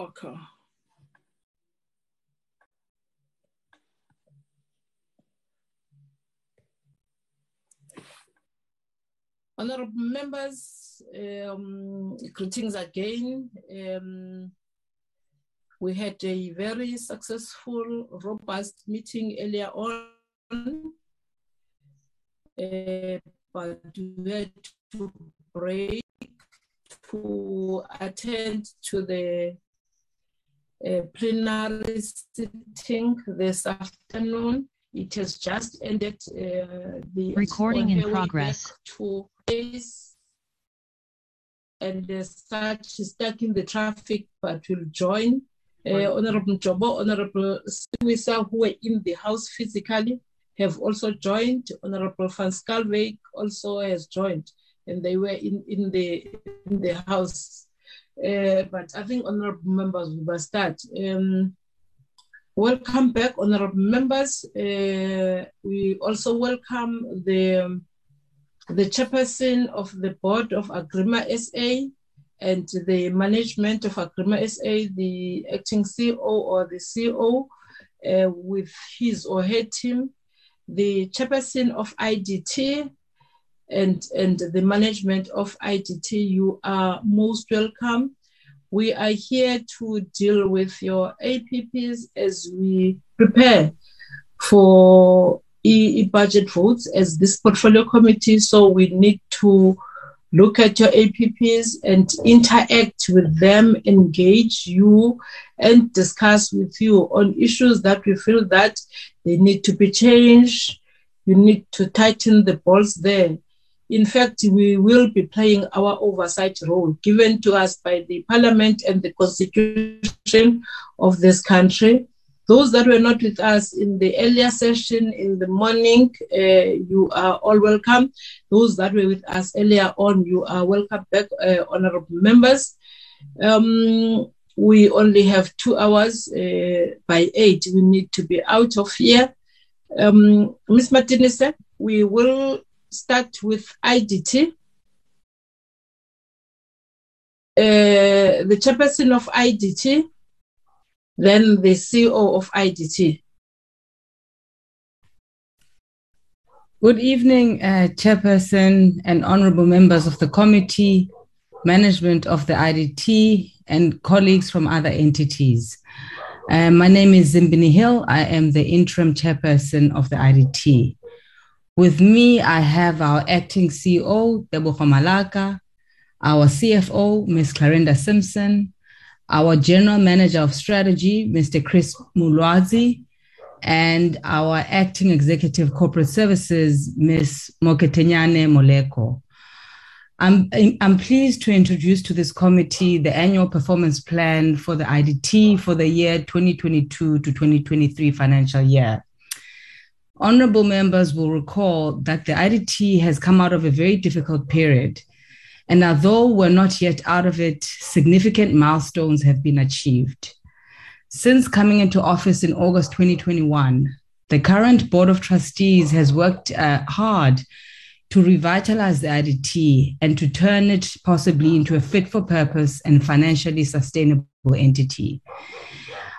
Okay. Honorable members, um, greetings again. Um, we had a very successful, robust meeting earlier on, uh, but we had to break to attend to the uh, plenary sitting this afternoon. It has just ended. Uh, the recording in progress. To days and as such stuck in the traffic but will join. Uh, Honorable Jobo, Honorable Siwisa, who were in the house physically, have also joined. Honorable Van Schalkwyk also has joined, and they were in, in the in the house. Uh, but I think honorable members will start. Um, welcome back, honorable members. Uh, we also welcome the the chairperson of the board of Agrement SA and the management of Agrement SA, the acting CEO or the CEO uh, with his or her team, the chairperson of IDT and, and the management of IDT, you are most welcome. We are here to deal with your APPs as we prepare for e-budget votes as this portfolio committee. So we need to look at your APPs and interact with them, engage you, and discuss with you on issues that we feel that they need to be changed. You need to tighten the balls there. In fact, we will be playing our oversight role given to us by the parliament and the constitution of this country those that were not with us in the earlier session in the morning, uh, you are all welcome. Those that were with us earlier on, you are welcome back, uh, honorable members. Um, we only have two hours uh, by eight. We need to be out of here. Um, Ms. Martinez, we will start with IDT. Uh, the chairperson of IDT, then the CEO of IDT. Good evening, uh, Chairperson and honorable members of the committee, management of the IDT, and colleagues from other entities. Uh, my name is Zimbini Hill. I am the interim chairperson of the IDT. With me, I have our acting CEO, Tebogo Malaka, our CFO, Ms. Clarenda Simpson, our General Manager of Strategy, Mr. Chris Mulwazi, and our Acting Executive Corporate Services, Ms. Moketenyane Moleko. I'm, I'm pleased to introduce to this committee the annual performance plan for the IDT for the year 2022 to 2023 financial year. Honorable members will recall that the IDT has come out of a very difficult period and although we're not yet out of it, significant milestones have been achieved. Since coming into office in August 2021, the current Board of Trustees has worked uh, hard to revitalize the IDT and to turn it possibly into a fit for purpose and financially sustainable entity.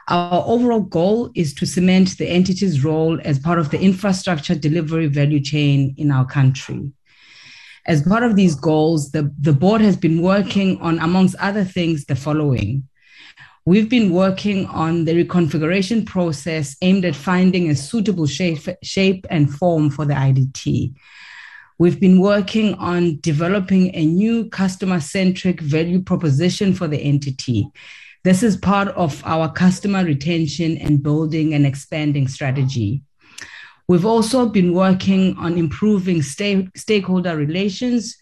Our overall goal is to cement the entity's role as part of the infrastructure delivery value chain in our country. As part of these goals, the, the board has been working on, amongst other things, the following. We've been working on the reconfiguration process aimed at finding a suitable shape, shape and form for the IDT. We've been working on developing a new customer centric value proposition for the entity. This is part of our customer retention and building and expanding strategy. We've also been working on improving stakeholder relations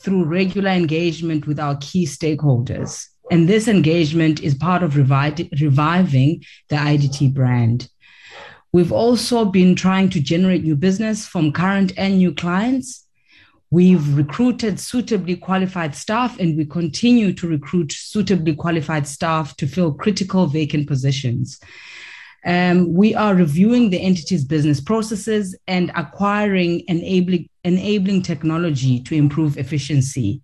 through regular engagement with our key stakeholders. And this engagement is part of revi- reviving the IDT brand. We've also been trying to generate new business from current and new clients. We've recruited suitably qualified staff, and we continue to recruit suitably qualified staff to fill critical vacant positions. Um, we are reviewing the entity's business processes and acquiring enabling, enabling technology to improve efficiency.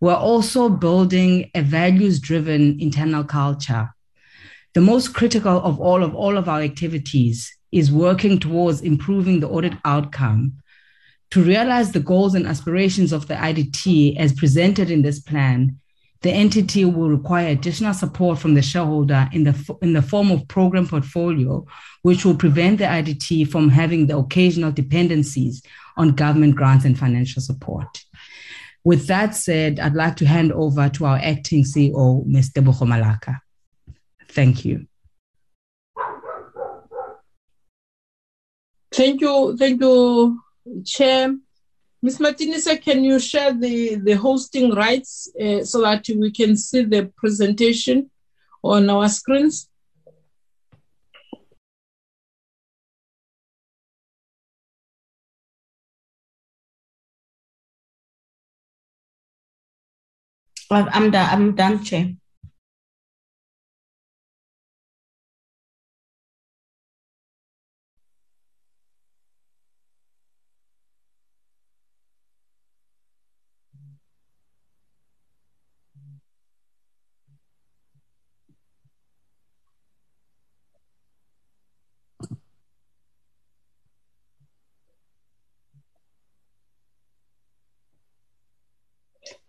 we're also building a values driven internal culture. The most critical of all of all of our activities is working towards improving the audit outcome. To realize the goals and aspirations of the IDT as presented in this plan, the entity will require additional support from the shareholder in the, in the form of program portfolio, which will prevent the IDT from having the occasional dependencies on government grants and financial support. With that said, I'd like to hand over to our acting CEO, Ms. Tebogo Malaka. Thank you. Thank you, thank you, Chair. Ms. Martinisa, can you share the, the hosting rights uh, so that we can see the presentation on our screens? I'm done, I'm done, Chair.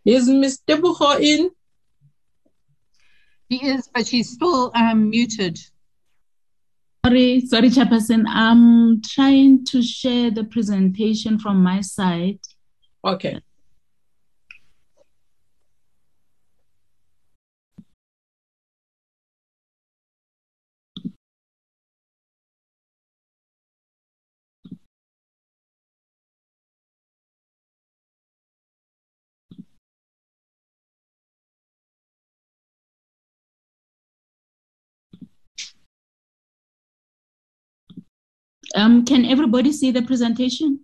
Is Ms. Tebogo in? She is, but she's still um, muted. Sorry, sorry, Chairperson. I'm trying to share the presentation from my side. Okay. Um, can everybody see the presentation?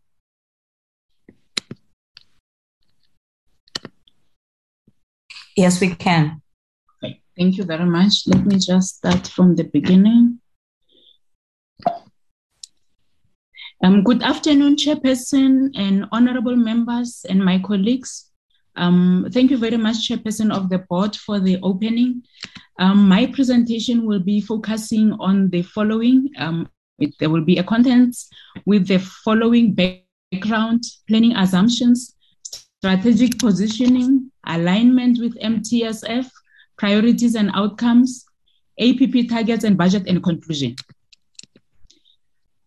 Yes, we can. Okay, thank you very much. Let me just start from the beginning. Um, good afternoon, Chairperson and honorable members and my colleagues. Um, thank you very much, Chairperson of the board, for the opening. Um, my presentation will be focusing on the following um, there will be a content with the following background, planning assumptions, strategic positioning, alignment with MTSF, priorities and outcomes, APP targets and budget and conclusion.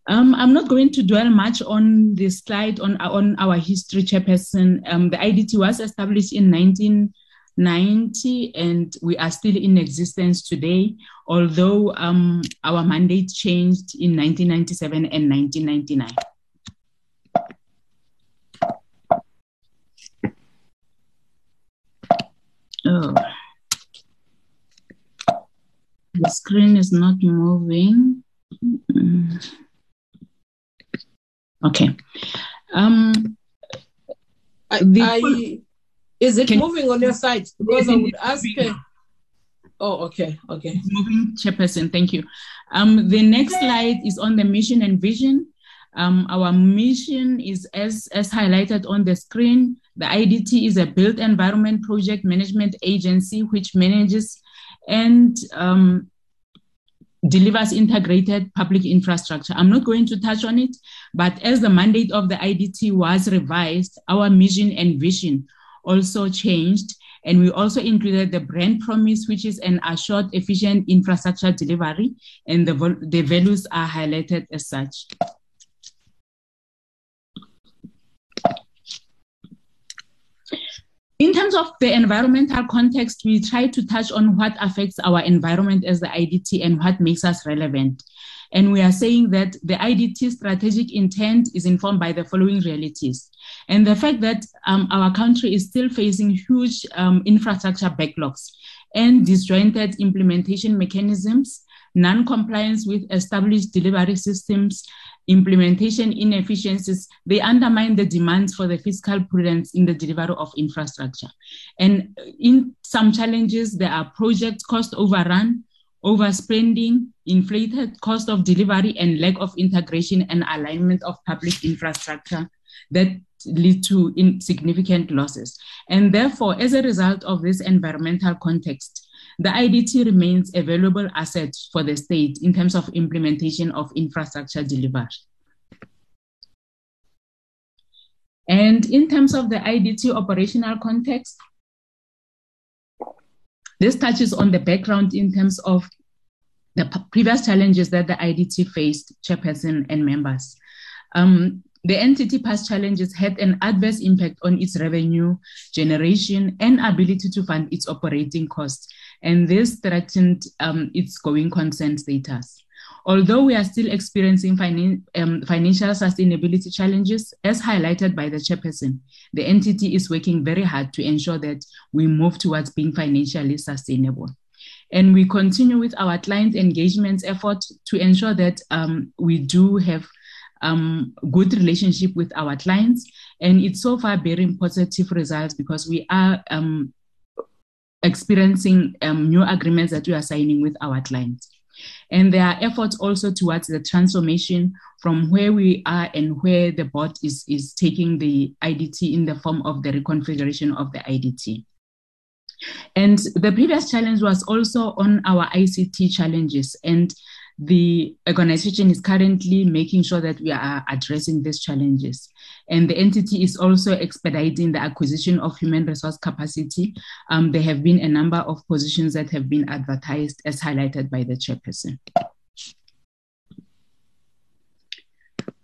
Um, I'm not going to dwell much on this slide on, on our history, Chairperson. Um, the IDT was established in 19 90 and we are still in existence today, although um, our mandate changed in 1997 and 1999. Oh. The screen is not moving. Mm. Okay. Um, I, I is it Can moving on your side? Because I would ask. Oh, okay, okay. moving, Chairperson. Thank you. Um, the next slide is on the mission and vision. Um, our mission is as, as highlighted on the screen. The IDT is a built environment project management agency which manages and um, delivers integrated public infrastructure. I'm not going to touch on it, but as the mandate of the IDT was revised, our mission and vision also changed. And we also included the brand promise, which is an assured efficient infrastructure delivery, and the, the values are highlighted as such. In terms of the environmental context, we try to touch on what affects our environment as the IDT and what makes us relevant. And we are saying that the IDT strategic intent is informed by the following realities. And the fact that um, our country is still facing huge um, infrastructure backlogs and disjointed implementation mechanisms, non compliance with established delivery systems, implementation inefficiencies, they undermine the demands for the fiscal prudence in the delivery of infrastructure. And in some challenges, there are project cost overrun, overspending, inflated cost of delivery, and lack of integration and alignment of public infrastructure that lead to significant losses. And therefore, as a result of this environmental context, the IDT remains a valuable asset for the state in terms of implementation of infrastructure delivery. And in terms of the IDT operational context, this touches on the background in terms of the previous challenges that the IDT faced, chairperson and members. Um, the entity past challenges had an adverse impact on its revenue generation and ability to fund its operating costs, and this threatened um, its going concern status. Although we are still experiencing finan um, financial sustainability challenges, as highlighted by the chairperson, the entity is working very hard to ensure that we move towards being financially sustainable. And we continue with our client engagement effort to ensure that um, we do have um, good relationship with our clients. And it's so far bearing positive results because we are um, experiencing um, new agreements that we are signing with our clients. And there are efforts also towards the transformation from where we are and where the board is, is taking the IDT in the form of the reconfiguration of the IDT. And the previous challenge was also on our ICT challenges. And the organization is currently making sure that we are addressing these challenges. And the entity is also expediting the acquisition of human resource capacity. Um, there have been a number of positions that have been advertised as highlighted by the chairperson.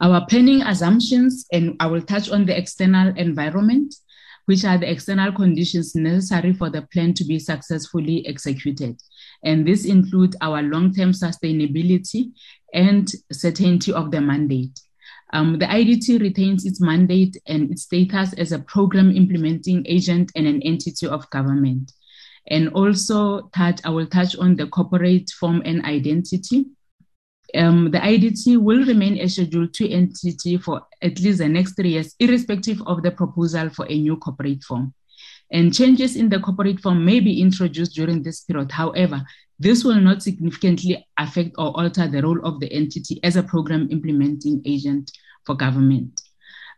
Our planning assumptions, and I will touch on the external environment, which are the external conditions necessary for the plan to be successfully executed. And this includes our long-term sustainability and certainty of the mandate. Um, the IDT retains its mandate and its status as a program implementing agent and an entity of government. And also touch, I will touch on the corporate form and identity um, the IDT will remain a Schedule 2 entity for at least the next three years, irrespective of the proposal for a new corporate form. And changes in the corporate form may be introduced during this period. However, this will not significantly affect or alter the role of the entity as a program implementing agent for government.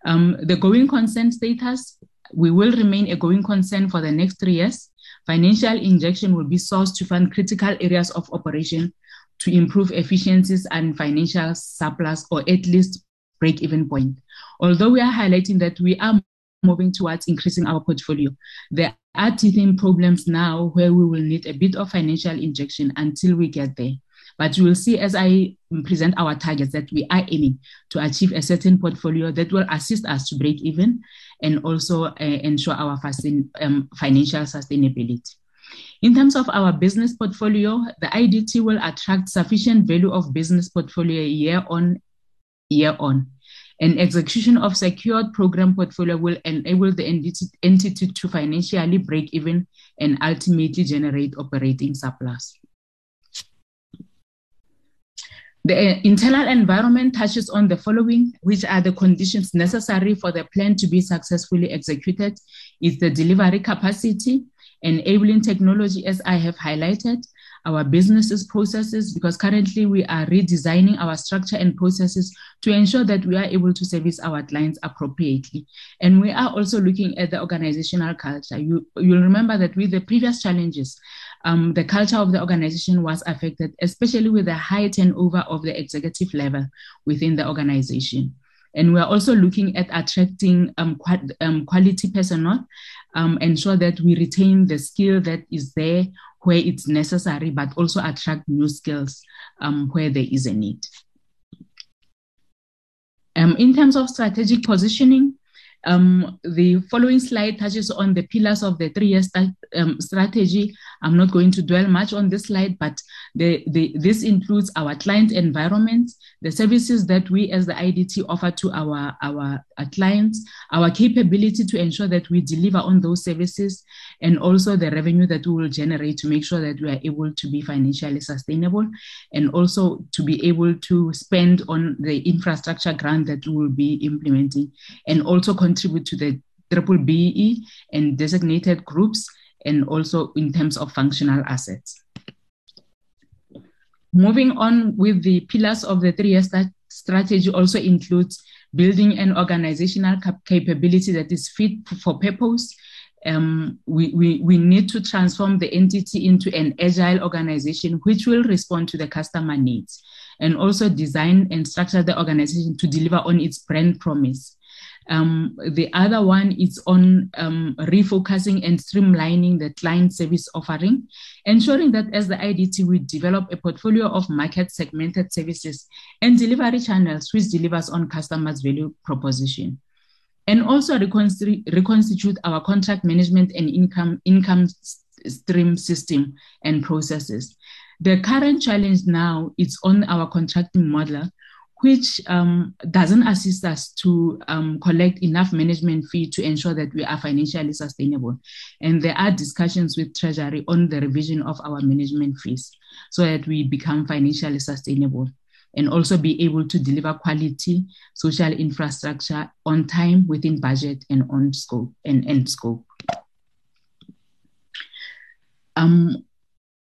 Um, the going concern status, we will remain a going concern for the next three years. Financial injection will be sourced to fund critical areas of operation to improve efficiencies and financial surplus or at least break even point. Although we are highlighting that we are moving towards increasing our portfolio, there are teething problems now where we will need a bit of financial injection until we get there. But you will see as I present our targets that we are aiming to achieve a certain portfolio that will assist us to break even and also uh, ensure our um, financial sustainability. In terms of our business portfolio, the IDT will attract sufficient value of business portfolio year on year on. And execution of secured program portfolio will enable the entity to financially break even and ultimately generate operating surplus. The uh, internal environment touches on the following, which are the conditions necessary for the plan to be successfully executed. Is the delivery capacity, enabling technology, as I have highlighted, our businesses processes, because currently we are redesigning our structure and processes to ensure that we are able to service our clients appropriately. And we are also looking at the organizational culture. You, you'll remember that with the previous challenges, um, the culture of the organization was affected, especially with the high turnover of the executive level within the organization. And we're also looking at attracting um, um, quality personnel, um, ensure that we retain the skill that is there where it's necessary, but also attract new skills um, where there is a need. Um, in terms of strategic positioning, um, the following slide touches on the pillars of the three-year st um, strategy. I'm not going to dwell much on this slide, but the, the, this includes our client environment, the services that we as the IDT offer to our, our, our clients, our capability to ensure that we deliver on those services, and also the revenue that we will generate to make sure that we are able to be financially sustainable, and also to be able to spend on the infrastructure grant that we will be implementing, and also contribute to the triple BE and designated groups, and also in terms of functional assets. Moving on with the pillars of the three-year st strategy also includes building an organizational cap- capability that is fit for purpose. Um, we, we, we need to transform the entity into an agile organization which will respond to the customer needs and also design and structure the organization to deliver on its brand promise. Um, the other one is on um, refocusing and streamlining the client service offering, ensuring that as the IDT, we develop a portfolio of market segmented services and delivery channels which delivers on customers' value proposition. And also reconstitute our contract management and income, income stream system and processes. The current challenge now is on our contracting model, which um, doesn't assist us to um, collect enough management fee to ensure that we are financially sustainable. And there are discussions with Treasury on the revision of our management fees so that we become financially sustainable and also be able to deliver quality social infrastructure on time, within budget, and on scope and end scope. Um,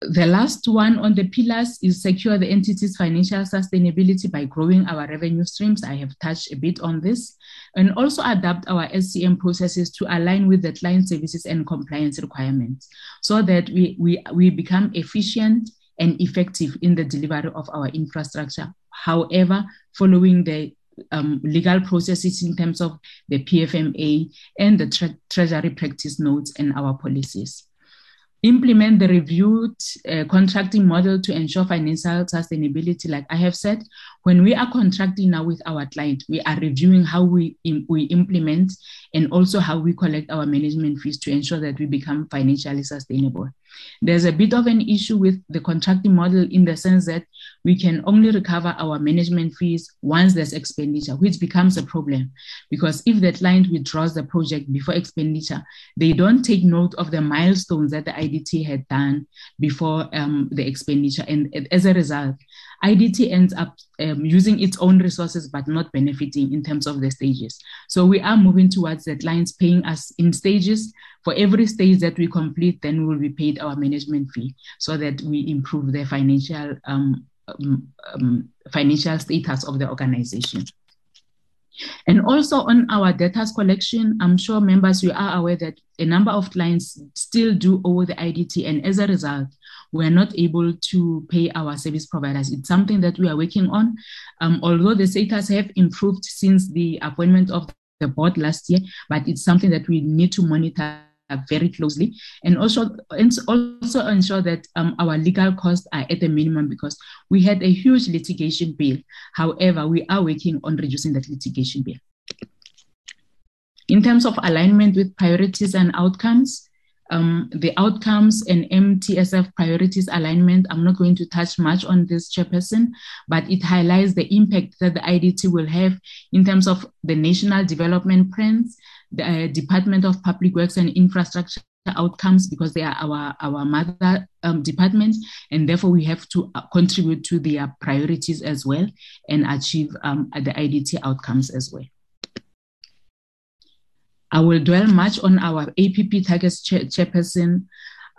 the last one on the pillars is secure the entity's financial sustainability by growing our revenue streams. I have touched a bit on this. And also adapt our SCM processes to align with the client services and compliance requirements so that we, we, we become efficient and effective in the delivery of our infrastructure. However, following the um, legal processes in terms of the PFMA and the tre- Treasury practice notes and our policies implement the reviewed uh, contracting model to ensure financial sustainability. Like i have said when we are contracting now with our client we are reviewing how we we implement and also how we collect our management fees to ensure that we become financially sustainable there's a bit of an issue with the contracting model in the sense that we can only recover our management fees once there's expenditure, which becomes a problem. Because if the client withdraws the project before expenditure, they don't take note of the milestones that the IDT had done before um, the expenditure. And as a result, IDT ends up um, using its own resources but not benefiting in terms of the stages. So we are moving towards the clients paying us in stages. For every stage that we complete, then we'll be paid our management fee so that we improve the financial um, um, um financial status of the organization. And also on our data collection, I'm sure members, you are aware that a number of clients still do owe the IDT. And as a result, we're not able to pay our service providers. It's something that we are working on. Um, although the status have improved since the appointment of the board last year, but it's something that we need to monitor very closely and also and also ensure that um, our legal costs are at a minimum because we had a huge litigation bill however we are working on reducing that litigation bill in terms of alignment with priorities and outcomes um, the outcomes and MTSF priorities alignment, I'm not going to touch much on this, Chairperson, but it highlights the impact that the IDT will have in terms of the national development plans, the uh, Department of Public Works and Infrastructure outcomes because they are our, our mother um, department, and therefore we have to uh, contribute to their priorities as well and achieve um, the IDT outcomes as well. I will dwell much on our APP targets, chair, Chairperson.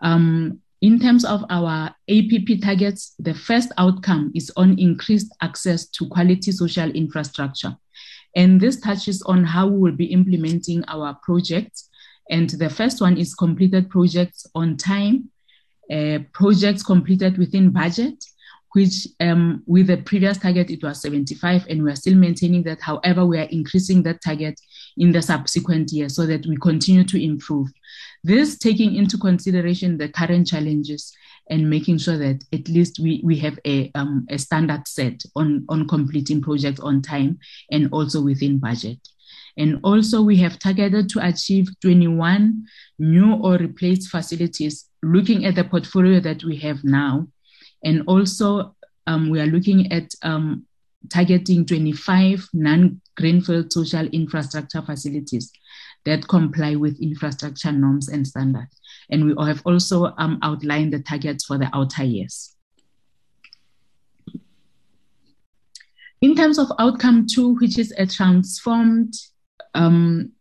Um, in terms of our APP targets, the first outcome is on increased access to quality social infrastructure. And this touches on how we will be implementing our projects. And the first one is completed projects on time, uh, projects completed within budget, which um, with the previous target, it was 75, and we're still maintaining that. However, we are increasing that target in the subsequent year so that we continue to improve. This taking into consideration the current challenges and making sure that at least we, we have a, um, a standard set on, on completing projects on time and also within budget. And also, we have targeted to achieve 21 new or replaced facilities, looking at the portfolio that we have now and also, um, we are looking at um, targeting 25 non greenfield social infrastructure facilities that comply with infrastructure norms and standards. And we have also um, outlined the targets for the outer years. In terms of outcome two, which is a transformed um,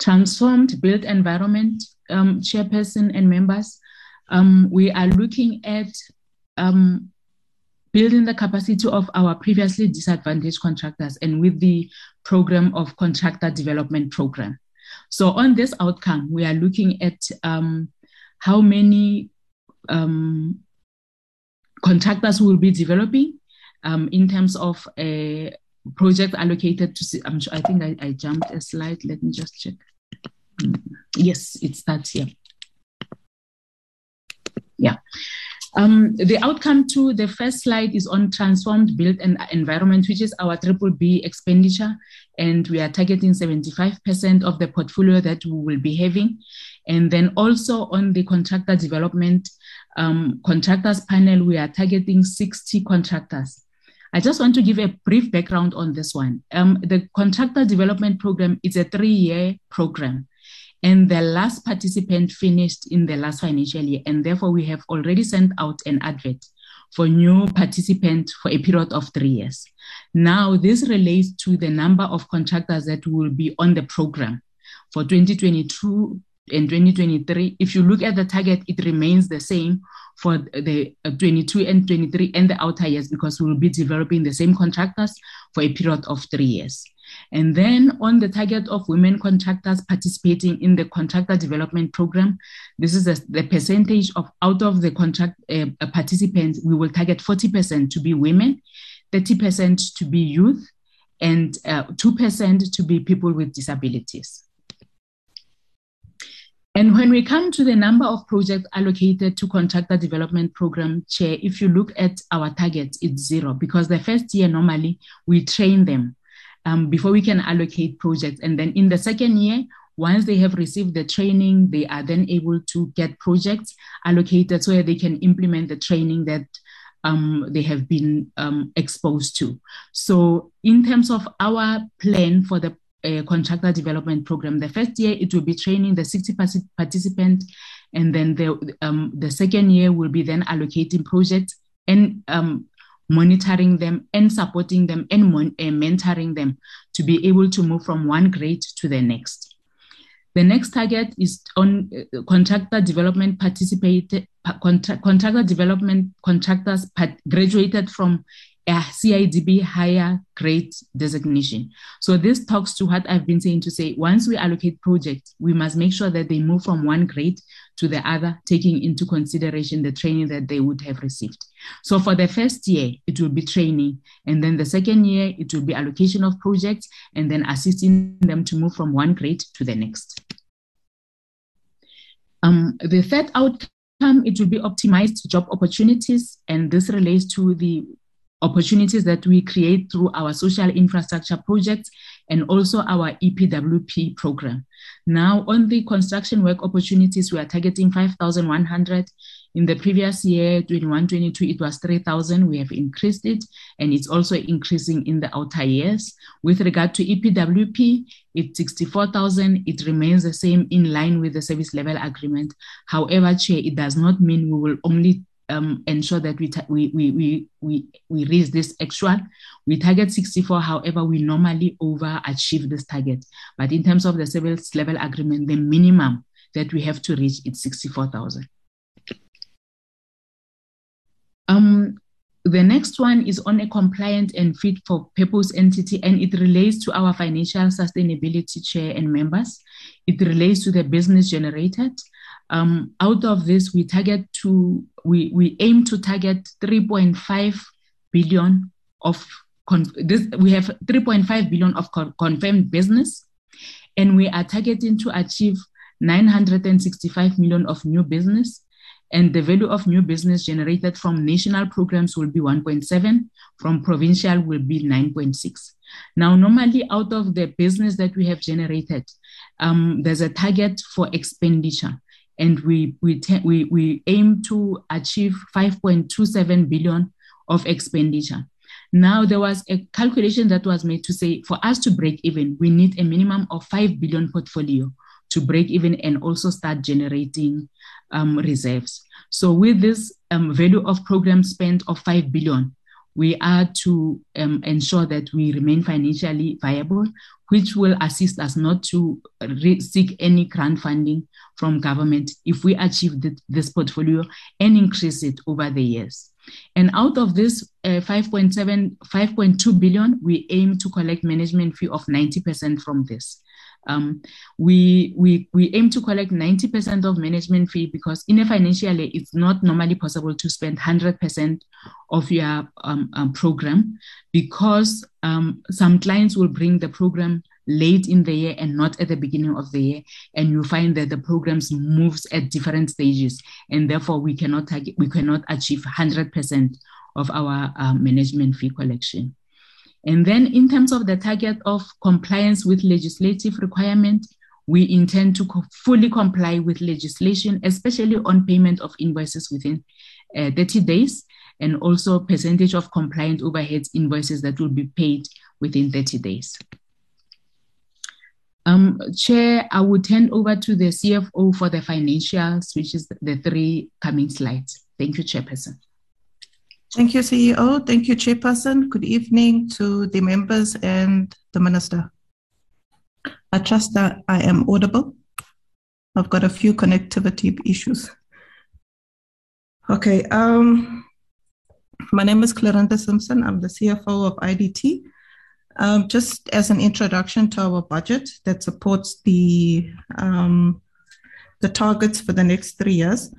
transformed built environment, um, chairperson and members, um, we are looking at um, building the capacity of our previously disadvantaged contractors and with the program of contractor development program. So on this outcome, we are looking at um, how many um, contractors will be developing um, in terms of a project allocated to, I'm sure, I think I, I jumped a slide. Let me just check. Mm, yes, it starts here. Yeah. Um, the outcome to the first slide is on transformed built and environment, which is our triple B expenditure. And we are targeting 75% of the portfolio that we will be having. And then also on the contractor development um, contractors panel, we are targeting 60 contractors. I just want to give a brief background on this one. Um, the contractor development program is a three-year program and the last participant finished in the last financial year. And therefore, we have already sent out an advert for new participants for a period of three years. Now, this relates to the number of contractors that will be on the program for 2022 and 2023. If you look at the target, it remains the same for the uh, 22 and 23 and the outer years because we will be developing the same contractors for a period of three years. And then on the target of women contractors participating in the contractor development program, this is the percentage of out of the contract uh, participants, we will target 40% to be women, 30% to be youth, and uh, 2% to be people with disabilities. And when we come to the number of projects allocated to contractor development program chair, if you look at our targets, it's zero because the first year normally we train them um, before we can allocate projects. And then in the second year, once they have received the training, they are then able to get projects allocated so that they can implement the training that um, they have been um, exposed to. So, in terms of our plan for the uh, contractor development program, the first year it will be training the 60 participants, and then the um, the second year will be then allocating projects and um, monitoring them and supporting them and mon- uh, mentoring them to be able to move from one grade to the next. The next target is on uh, contractor development participated, contra- contractor development contractors graduated from a CIDB higher grade designation. So this talks to what I've been saying to say, once we allocate projects, we must make sure that they move from one grade to the other, taking into consideration the training that they would have received. So for the first year, it will be training. And then the second year, it will be allocation of projects and then assisting them to move from one grade to the next. Um, the third outcome, it will be optimized job opportunities. And this relates to the opportunities that we create through our social infrastructure projects and also our EPWP program. Now, on the construction work opportunities, we are targeting 5,100. In the previous year, 21 22, it was 3,000. We have increased it, and it's also increasing in the outer years. With regard to EPWP, it's 64,000. It remains the same in line with the service level agreement. However, Chair, it does not mean we will only um, ensure that we, we, we, we, we, we raise this actual. We target 64, however, we normally overachieve this target. But in terms of the service level agreement, the minimum that we have to reach is 64,000. Um, the next one is on a compliant and fit for purpose entity, and it relates to our financial sustainability chair and members. It relates to the business generated. Um, out of this, we target to we we aim to target 3.5 billion of con- this. We have 3.5 billion of con- confirmed business, and we are targeting to achieve 965 million of new business. And the value of new business generated from national programs will be 1.7, from provincial will be 9.6. Now, normally out of the business that we have generated, um, there's a target for expenditure and we we, te- we we aim to achieve 5.27 billion of expenditure. Now there was a calculation that was made to say for us to break even, we need a minimum of 5 billion portfolio to break even and also start generating um, reserves. So with this um, value of program spend of 5 billion, we are to um, ensure that we remain financially viable, which will assist us not to re- seek any grant funding from government if we achieve the, this portfolio and increase it over the years. And out of this uh, 5.7, 5.2 billion, we aim to collect management fee of 90% from this. Um, we, we, we aim to collect 90% of management fee because in a financial year, it's not normally possible to spend 100% of your um, um, program because um, some clients will bring the program late in the year and not at the beginning of the year and you find that the programs moves at different stages and therefore we cannot target, we cannot achieve 100% of our uh, management fee collection and then in terms of the target of compliance with legislative requirement, we intend to co- fully comply with legislation, especially on payment of invoices within uh, 30 days, and also percentage of compliant overheads invoices that will be paid within 30 days. Um, Chair, I would hand over to the CFO for the financials, which is the three coming slides. Thank you, Chairperson. Thank you, CEO. Thank you, Chairperson. Good evening to the members and the Minister. I trust that I am audible. I've got a few connectivity issues. Okay, um, my name is Clarinda Simpson. I'm the CFO of IDT. Um, just as an introduction to our budget that supports the um, the targets for the next three years.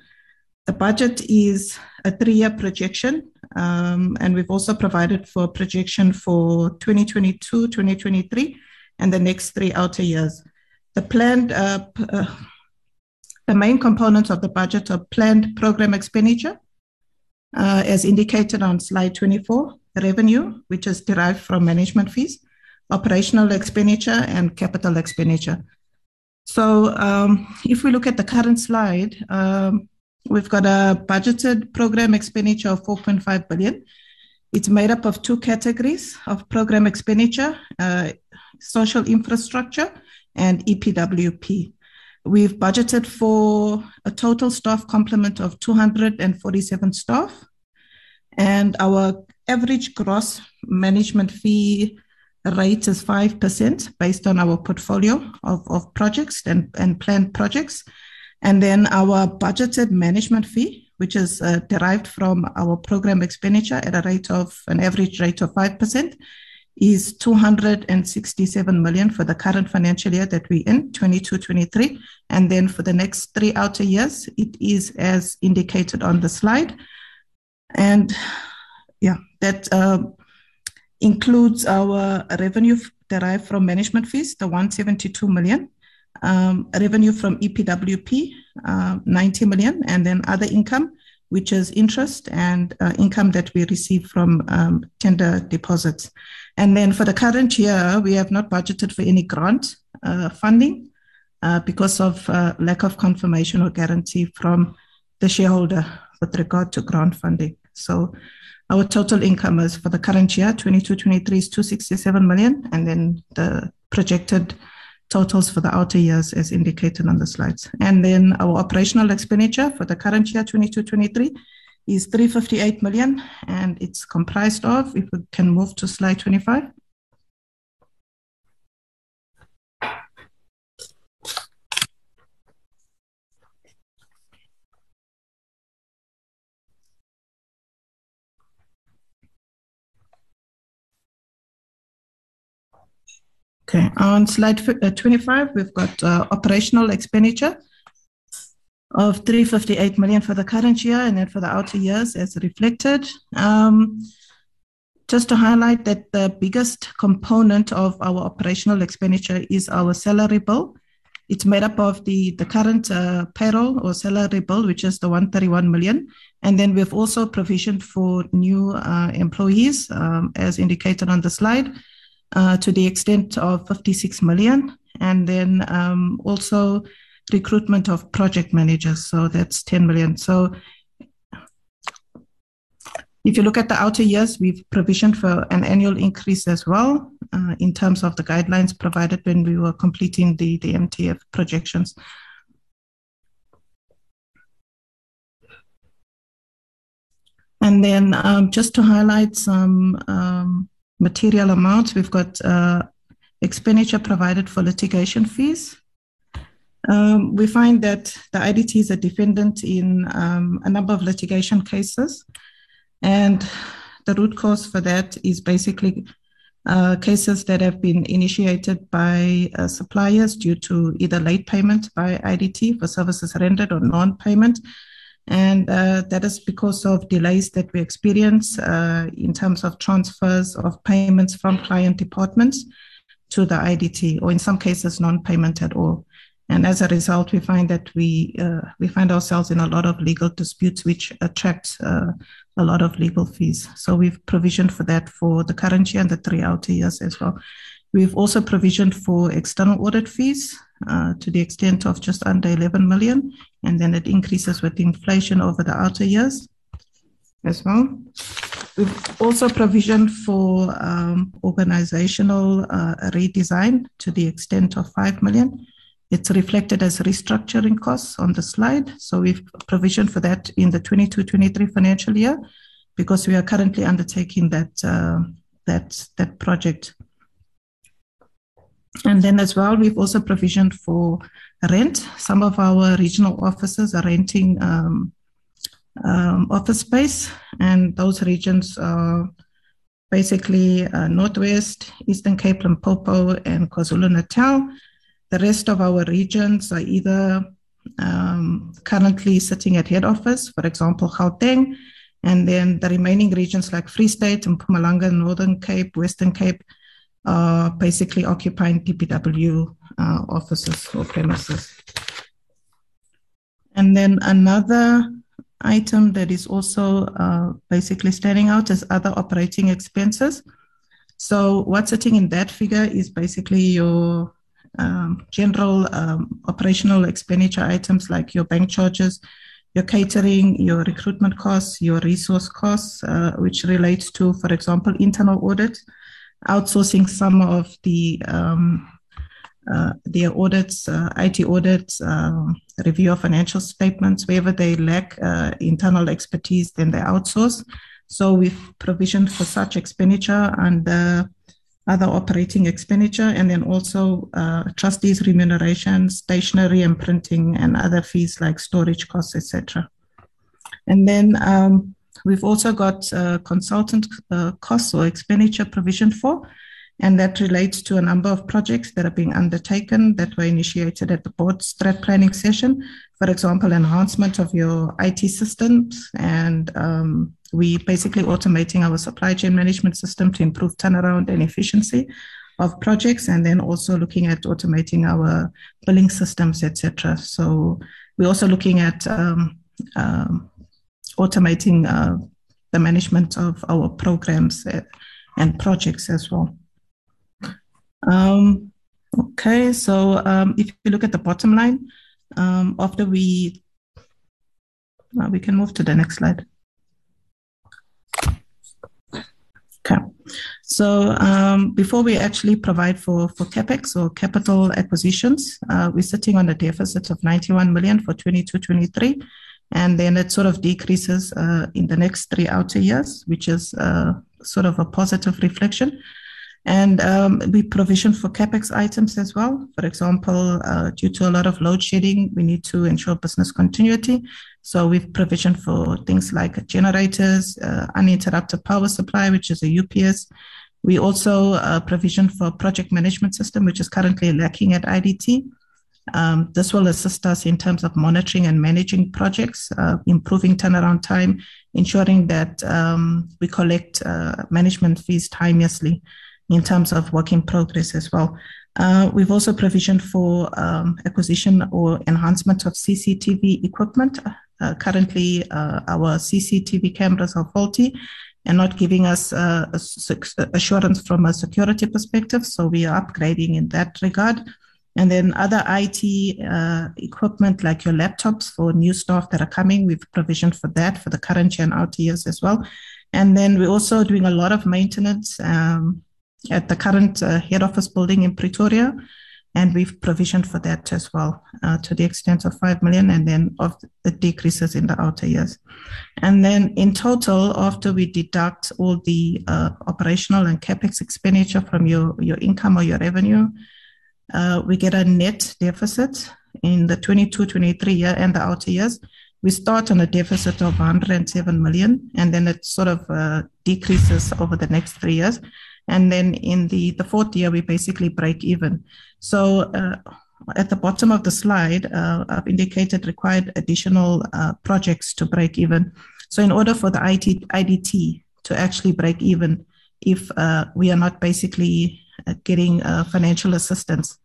The budget is a three-year projection um, and we've also provided for projection for 2022, 2023, and the next three outer years. The planned, uh, uh, the main components of the budget are planned program expenditure, uh, as indicated on slide 24, revenue, which is derived from management fees, operational expenditure, and capital expenditure. So um, if we look at the current slide, um, We've got a budgeted program expenditure of 4.5 billion. It's made up of two categories of program expenditure, uh, social infrastructure and EPWP. We've budgeted for a total staff complement of 247 staff, and our average gross management fee rate is 5% based on our portfolio of, of projects and, and planned projects. And then our budgeted management fee, which is uh, derived from our program expenditure at a rate of an average rate of 5%, is 267 million for the current financial year that we're in, 22-23. And then for the next three outer years, it is as indicated on the slide. And yeah, that uh, includes our revenue derived from management fees, the 172 million um, revenue from EPWP, uh, 90 million, and then other income, which is interest and uh, income that we receive from um, tender deposits. And then for the current year, we have not budgeted for any grant uh, funding uh, because of uh, lack of confirmation or guarantee from the shareholder with regard to grant funding. So our total income is for the current year, 22-23 is 267 million, and then the projected totals for the outer years as indicated on the slides. And then our operational expenditure for the current year, 22-23, is 358 million, and it's comprised of, if we can move to slide 25. Okay, on slide uh, 25, we've got uh, operational expenditure of 358 million for the current year and then for the outer years as reflected. Um, just to highlight that the biggest component of our operational expenditure is our salary bill. It's made up of the, the current uh, payroll or salary bill, which is the 131 million. And then we've also provisioned for new uh, employees, um, as indicated on the slide uh, to the extent of 56 million. And then um, also recruitment of project managers. So that's 10 million. So if you look at the outer years, we've provisioned for an annual increase as well uh, in terms of the guidelines provided when we were completing the, the MTF projections. And then um, just to highlight some um, material amounts. We've got uh, expenditure provided for litigation fees. Um, we find that the IDT is a defendant in um, a number of litigation cases. And the root cause for that is basically uh, cases that have been initiated by uh, suppliers due to either late payment by IDT for services rendered or non payment. And uh, that is because of delays that we experience uh, in terms of transfers of payments from client departments to the IDT, or in some cases, non payment at all. And as a result, we find that we uh, we find ourselves in a lot of legal disputes, which attract uh, a lot of legal fees. So we've provisioned for that for the current year and the three outer years as well. We've also provisioned for external audit fees uh, to the extent of just under 11 million, and then it increases with inflation over the outer years as well. We've also provisioned for um, organizational uh, redesign to the extent of 5 million. It's reflected as restructuring costs on the slide. So we've provisioned for that in the 22-23 financial year because we are currently undertaking that uh, that that project. And then as well, we've also provisioned for rent. Some of our regional offices are renting um, um, office space, and those regions are basically uh, Northwest, Eastern Cape, Limpopo, and KwaZulu Natal. The rest of our regions are either um, currently sitting at head office, for example, Gauteng, and then the remaining regions like Free State and Mpumalanga, Northern Cape, Western Cape, are basically occupying DPW uh, offices or premises. And then another item that is also uh, basically standing out is other operating expenses. So what's sitting in that figure is basically your um, general um, operational expenditure items like your bank charges, your catering, your recruitment costs, your resource costs, uh, which relates to, for example, internal audit, outsourcing some of the um, uh, their audits, uh, IT audits, uh, review of financial statements. Wherever they lack uh, internal expertise, then they outsource. So we've provisioned for such expenditure and other operating expenditure, and then also uh, trustees' remuneration, stationery and printing, and other fees like storage costs, etc. And then um, we've also got uh, consultant uh, costs or expenditure provision for, and that relates to a number of projects that are being undertaken that were initiated at the board strat planning session. For example, enhancement of your IT systems and um, we basically automating our supply chain management system to improve turnaround and efficiency of projects, and then also looking at automating our billing systems, etc. So we're also looking at um, um, automating uh, the management of our programs uh, and projects as well. Um, okay, so um, if you look at the bottom line, um, after we, uh, we can move to the next slide. Okay. So um, before we actually provide for, for capex or capital acquisitions, uh, we're sitting on a deficit of 91 million for 22-23, and then it sort of decreases uh, in the next three outer years, which is uh, sort of a positive reflection. And um, we provision for capex items as well. For example, uh, due to a lot of load shedding, we need to ensure business continuity. So we've provisioned for things like generators, uh, uninterrupted power supply, which is a UPS. We also uh, provision for project management system, which is currently lacking at IDT. Um, this will assist us in terms of monitoring and managing projects, uh, improving turnaround time, ensuring that um, we collect uh, management fees timeously in terms of work in progress as well. Uh, we've also provisioned for um, acquisition or enhancement of CCTV equipment. Uh, currently, uh, our CCTV cameras are faulty and not giving us uh, assurance from a security perspective. So we are upgrading in that regard. And then other IT uh, equipment like your laptops for new staff that are coming, we've provisioned for that for the current year and out years as well. And then we're also doing a lot of maintenance um, at the current uh, head office building in Pretoria. And we've provisioned for that as well uh, to the extent of 5 million and then of the decreases in the outer years. And then in total, after we deduct all the uh, operational and capex expenditure from your, your income or your revenue, uh, we get a net deficit in the 22 23 year and the outer years we start on a deficit of 107 million, and then it sort of uh, decreases over the next three years. And then in the, the fourth year, we basically break even. So uh, at the bottom of the slide, uh, I've indicated required additional uh, projects to break even. So in order for the IT, IDT to actually break even, if uh, we are not basically getting uh, financial assistance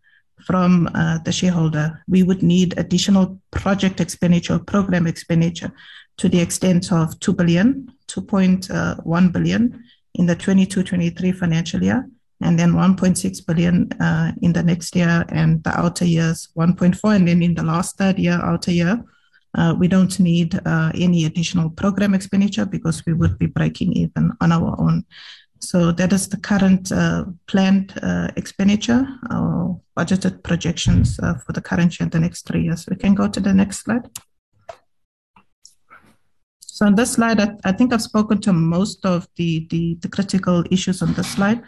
from uh, the shareholder, we would need additional project expenditure, program expenditure to the extent of 2 billion, 2.1 billion in the 22-23 financial year and then 1.6 billion uh, in the next year and the outer years 1.4 and then in the last third year outer year uh, we don't need uh, any additional program expenditure because we would be breaking even on our own so that is the current uh, planned uh, expenditure or budgeted projections uh, for the current year and the next three years we can go to the next slide so on this slide, I, I, think I've spoken to most of the, the, the critical issues on this slide.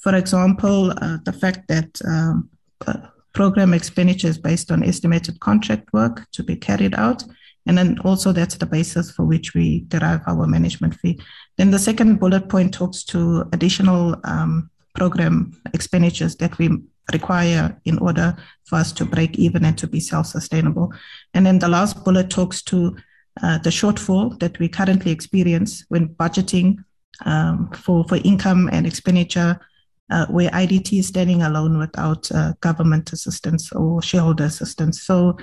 For example, uh, the fact that um, uh, program expenditure is based on estimated contract work to be carried out. And then also that's the basis for which we derive our management fee. Then the second bullet point talks to additional um, program expenditures that we require in order for us to break even and to be self-sustainable. And then the last bullet talks to uh, the shortfall that we currently experience when budgeting um, for, for income and expenditure uh, where IDT is standing alone without uh, government assistance or shareholder assistance. So,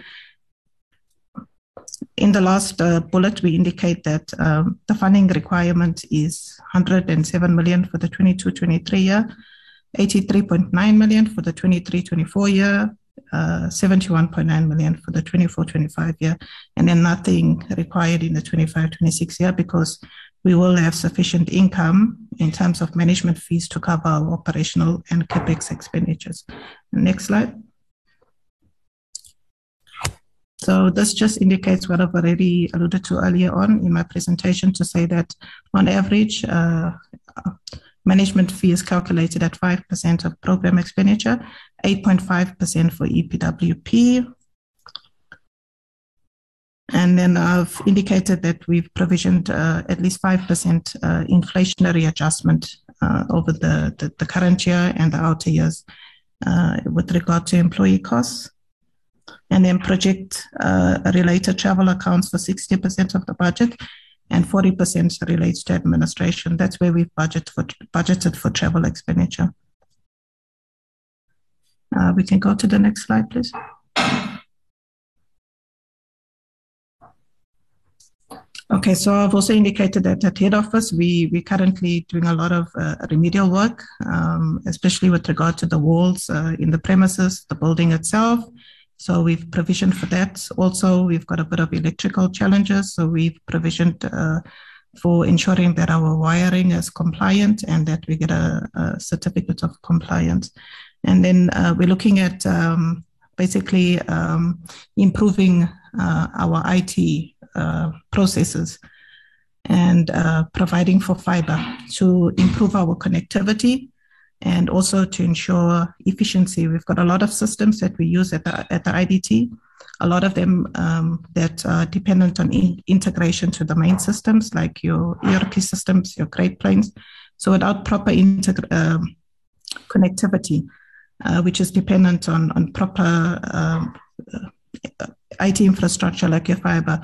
in the last uh, bullet, we indicate that um, the funding requirement is 107 million for the 22-23 year, 83.9 million for the 23-24 year, uh, 71.9 million for the 24-25 year, and then nothing required in the 25-26 year because we will have sufficient income in terms of management fees to cover our operational and capex expenditures. Next slide. So this just indicates what I've already alluded to earlier on in my presentation to say that on average, uh, management fee is calculated at 5% of program expenditure, 8.5% for EPWP, and then I've indicated that we've provisioned uh, at least 5% uh, inflationary adjustment uh, over the, the, the, current year and the outer years uh, with regard to employee costs. And then project uh, related travel accounts for 60% of the budget and 40% relates to administration. That's where we've budget for, budgeted for travel expenditure. Uh, we can go to the next slide, please. Okay, so I've also indicated that at head office, we we're currently doing a lot of uh, remedial work, um, especially with regard to the walls uh, in the premises, the building itself. So we've provisioned for that. Also, we've got a bit of electrical challenges, so we've provisioned uh, for ensuring that our wiring is compliant and that we get a, a certificate of compliance. And then uh, we're looking at um, basically um, improving uh, our IT uh, processes and uh, providing for fiber to improve our connectivity and also to ensure efficiency. We've got a lot of systems that we use at the, at the IDT, a lot of them um, that are dependent on in- integration to the main systems like your ERP systems, your Great Plains. So without proper integ- um, connectivity, uh, which is dependent on, on proper um, uh, IT infrastructure like your fiber,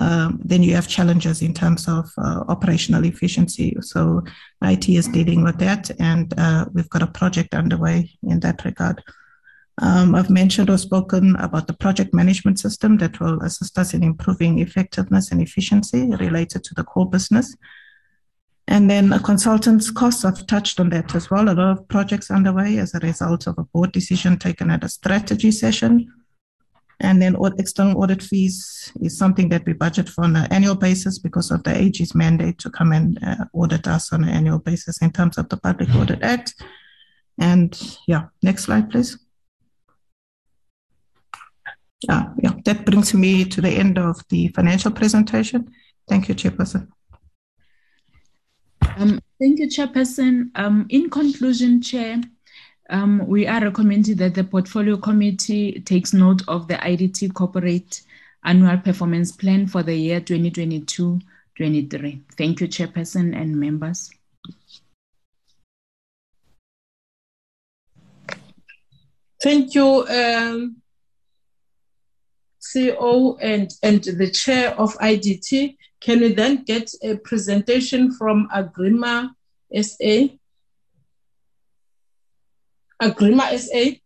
um, then you have challenges in terms of uh, operational efficiency. So IT is dealing with that, and uh, we've got a project underway in that regard. Um, I've mentioned or spoken about the project management system that will assist us in improving effectiveness and efficiency related to the core business. And then a consultant's costs, I've touched on that as well. A lot of projects underway as a result of a board decision taken at a strategy session and then external audit fees is something that we budget for on an annual basis because of the AG's mandate to come and uh, audit us on an annual basis in terms of the Public Audit Act. And yeah, next slide, please. Uh, yeah, that brings me to the end of the financial presentation. Thank you, Chairperson. Um, thank you, Chairperson. Um, in conclusion, Chair, um, we are recommending that the portfolio committee takes note of the IDT corporate annual performance plan for the year 2022-23. Thank you, Chairperson and members. Thank you, um, CEO and, and the chair of IDT. Can we then get a presentation from Agrement SA? Agrement SA?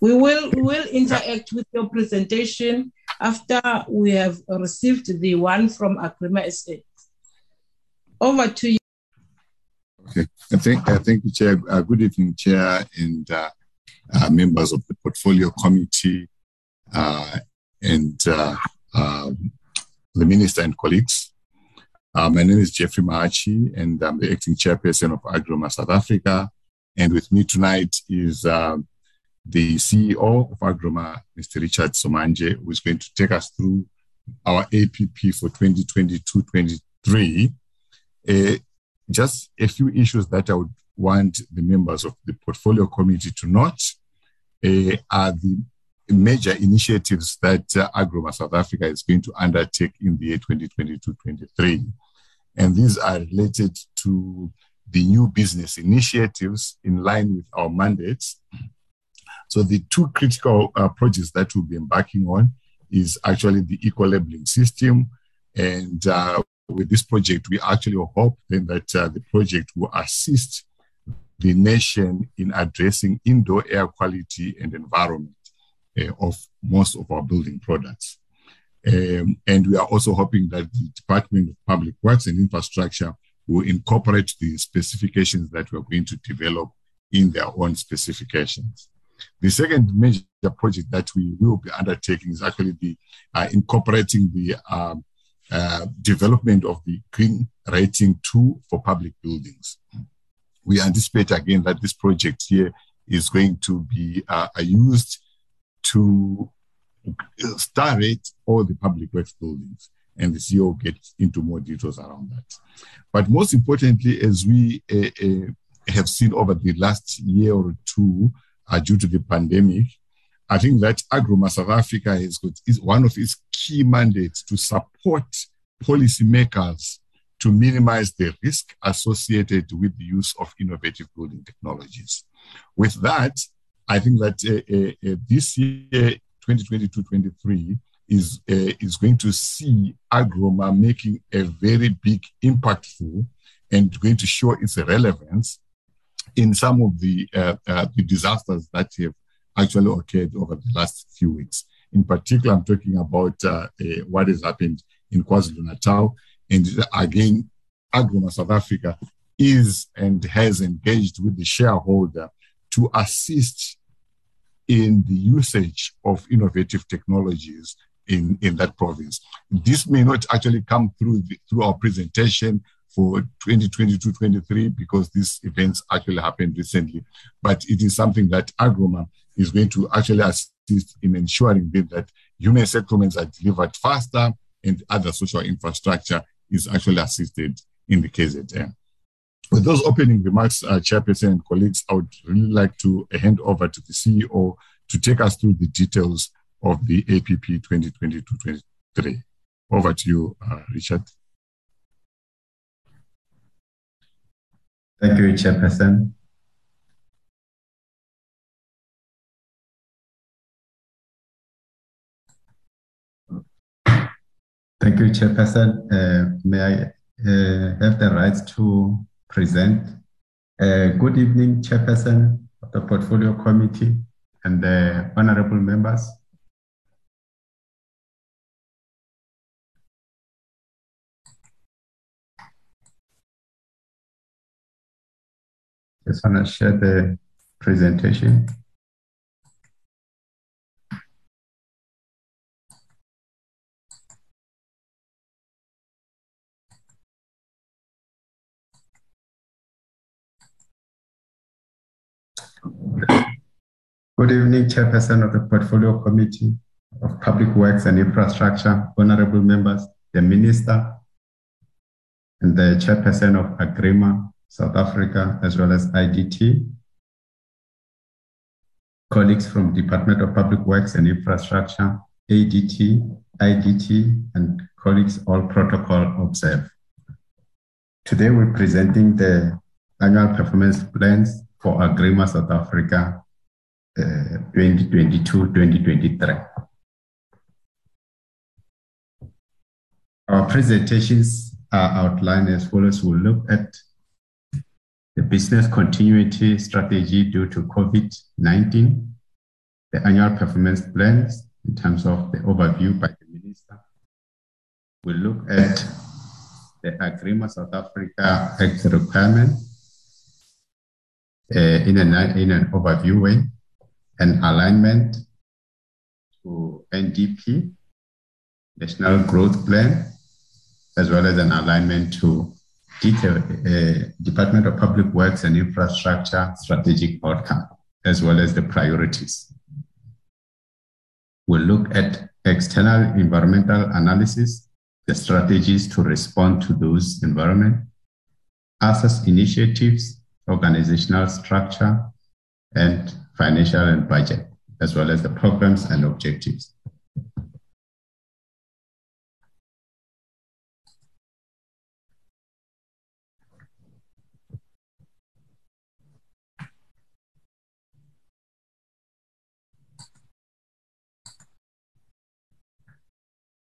We will, we will interact with your presentation after we have received the one from Agrement SA. Over to you. Okay, I think, I thank you, Chair. Uh, good evening, Chair, and uh, uh, members of the Portfolio Committee, uh, and uh, um, the Minister and colleagues. Uh, my name is Jeffrey Mahachi, and I'm the acting chairperson of Agrement South Africa. And with me tonight is um, the CEO of Agrement, Mr. Richard Somanje, who is going to take us through our APP for 2022-23. Uh, just a few issues that I would want the members of the portfolio committee to note uh, are the major initiatives that uh, Agrement South Africa is going to undertake in the year 2022-23. And these are related to the new business initiatives in line with our mandates so the two critical uh, projects that we'll be embarking on is actually the eco-labeling system. And uh, with this project, we actually hope then that uh, the project will assist the nation in addressing indoor air quality and environment uh, of most of our building products. Um, and we are also hoping that the Department of Public Works and Infrastructure will incorporate the specifications that we're going to develop in their own specifications. The second major project that we will be undertaking is actually the uh, incorporating the um, uh, development of the green rating tool for public buildings. We anticipate again that this project here is going to be uh, used to star rate all the public works buildings and the CEO gets into more details around that. But most importantly, as we uh, uh, have seen over the last year or two, uh, due to the pandemic. I think that Agrement South Africa has got is one of its key mandates to support policymakers to minimize the risk associated with the use of innovative building technologies. With that, I think that uh, uh this year, 2022-23, is uh, is going to see Agrement making a very big, impactful, and going to show its relevance in some of the, uh, uh, the disasters that have actually occurred over the last few weeks. In particular, I'm talking about uh, what has happened in KwaZulu-Natal. And again, Agrement South Africa is and has engaged with the shareholder to assist in the usage of innovative technologies in, in that province. This may not actually come through the, through our presentation for 2022-23 because these events actually happened recently. But it is something that Agrement is going to actually assist in ensuring that human settlements are delivered faster and other social infrastructure is actually assisted in the KZN. With those opening remarks, uh, Chairperson and colleagues, I would really like to hand over to the CEO to take us through the details of the APP 2022-23. Over to you, uh, Richard. Thank you, Chairperson. Thank you, Chairperson. Uh, may I uh, have the right to present? Uh, good evening, Chairperson of the Portfolio Committee and the honorable members. Just want to share the presentation. Good evening, Chairperson of the Portfolio Committee of Public Works and Infrastructure, honorable members, the Minister, and the Chairperson of Agrement, South Africa, as well as IDT. colleagues from Department of Public Works and Infrastructure, ADT, IDT, and colleagues all protocol observe. Today we're presenting the annual performance plans for Agrement South Africa 2022-2023. Uh, Our presentations are outlined as follows. We'll look at the business continuity strategy due to COVID-19, the annual performance plans in terms of the overview by the minister. We'll look at the Agrement South Africa Act requirement in, an, in an overview way, an alignment to NDP, National Growth Plan, as well as an alignment to detail, uh, Department of Public Works and Infrastructure strategic outcome, as well as the priorities. We'll look at external environmental analysis, the strategies to respond to those environment, assess initiatives, organizational structure, and financial and budget, as well as the programs and objectives.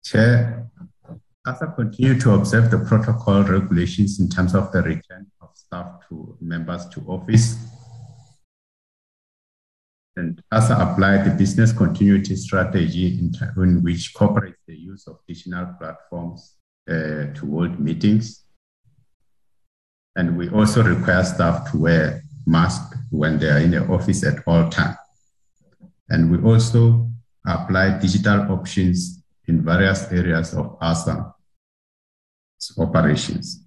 Chair, as I continue to observe the protocol regulations in terms of the return staff to members to office, and as I apply the business continuity strategy in, in which incorporates the use of digital platforms uh, to hold meetings, and we also require staff to wear masks when they are in the office at all times. And we also apply digital options in various areas of ASA operations.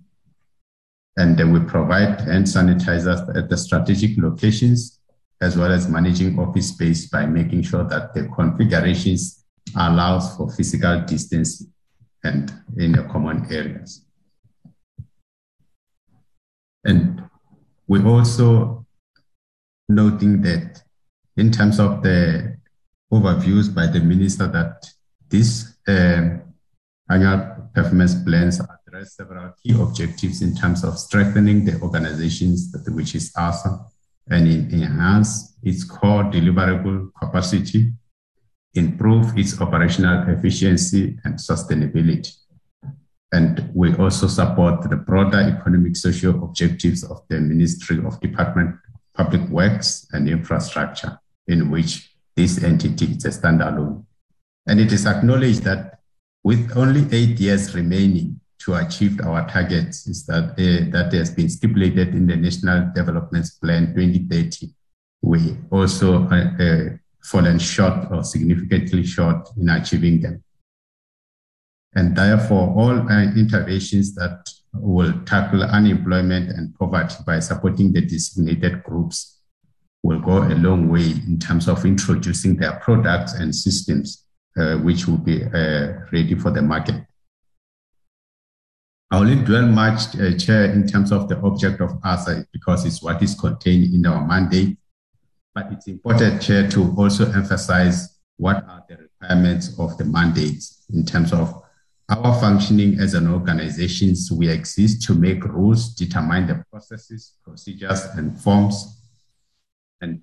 And then we provide hand sanitizers at the strategic locations, as well as managing office space by making sure that the configurations allows for physical distancing and in the common areas. And we also noting that in terms of the overviews by the minister that these um, annual performance plans address several key objectives in terms of strengthening the organizations, which is ASA, and enhance its core deliverable capacity, improve its operational efficiency and sustainability. And we also support the broader economic social objectives of the Ministry of Department Public Works and Infrastructure, in which this entity is a standalone and it is acknowledged that with only eight years remaining to achieve our targets, is that uh, that has been stipulated in the National Development Plan 2030. We also uh, uh, fallen short or significantly short in achieving them. And therefore, all uh, interventions that will tackle unemployment and poverty by supporting the designated groups will go a long way in terms of introducing their products and systems uh, which will be uh, ready for the market. I only dwell much, uh, Chair, in terms of the object of ASA because it's what is contained in our mandate. But it's important, Chair, to also emphasize what are the requirements of the mandates in terms of our functioning as an organization. So we exist to make rules, determine the processes, procedures, and forms, and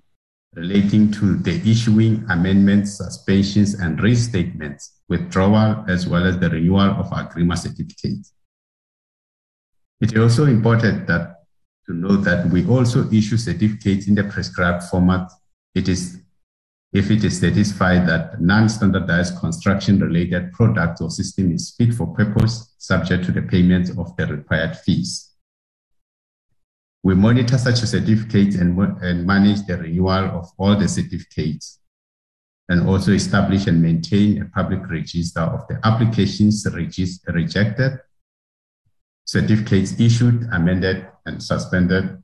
relating to the issuing amendments, suspensions, and restatements, withdrawal, as well as the renewal of agreement certificates. It is also important that to note that we also issue certificates in the prescribed format. It is if it is satisfied that non-standardized construction-related product or system is fit for purpose, subject to the payment of the required fees. We monitor such certificates and, and manage the renewal of all the certificates and also establish and maintain a public register of the applications rejected, certificates issued, amended, and suspended,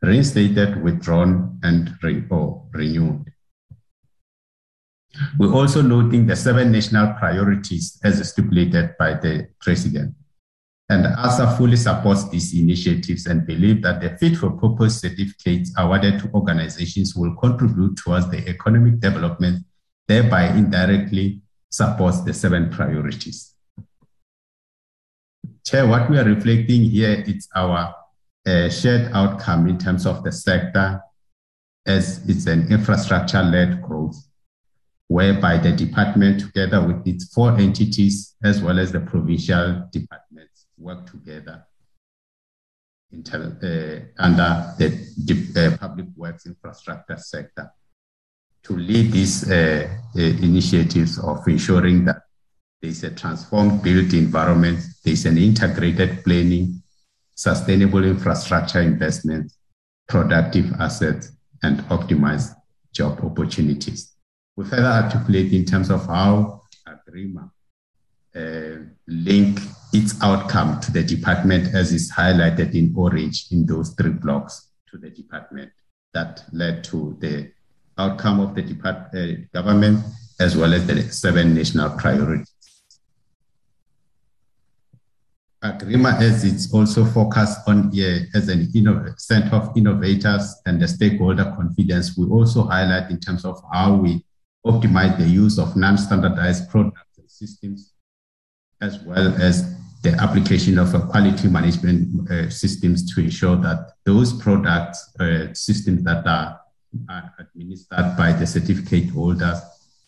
reinstated, withdrawn, and re or renewed. We're also noting the seven national priorities as stipulated by the President. And ASA fully supports these initiatives and believe that the fit for purpose certificates awarded to organizations will contribute towards the economic development, thereby indirectly supports the seven priorities. Chair, what we are reflecting here is our uh, shared outcome in terms of the sector as it's an infrastructure-led growth, whereby the department, together with its four entities, as well as the provincial departments, work together uh, under the uh, public works infrastructure sector to lead these uh, uh, initiatives of ensuring that there's a transformed built environment, there's an integrated planning, sustainable infrastructure investment, productive assets, and optimized job opportunities. We further articulate in terms of how Agrement uh, link its outcome to the department as is highlighted in orange in those three blocks to the department that led to the outcome of the depart- uh, government as well as the seven national priorities. Agrement as it's also focused on uh, as an center of innovators and the stakeholder confidence, we also highlight in terms of how we optimize the use of non-standardized products and systems, as well as the application of quality management uh, systems to ensure that those products, uh, systems that are administered by the certificate holders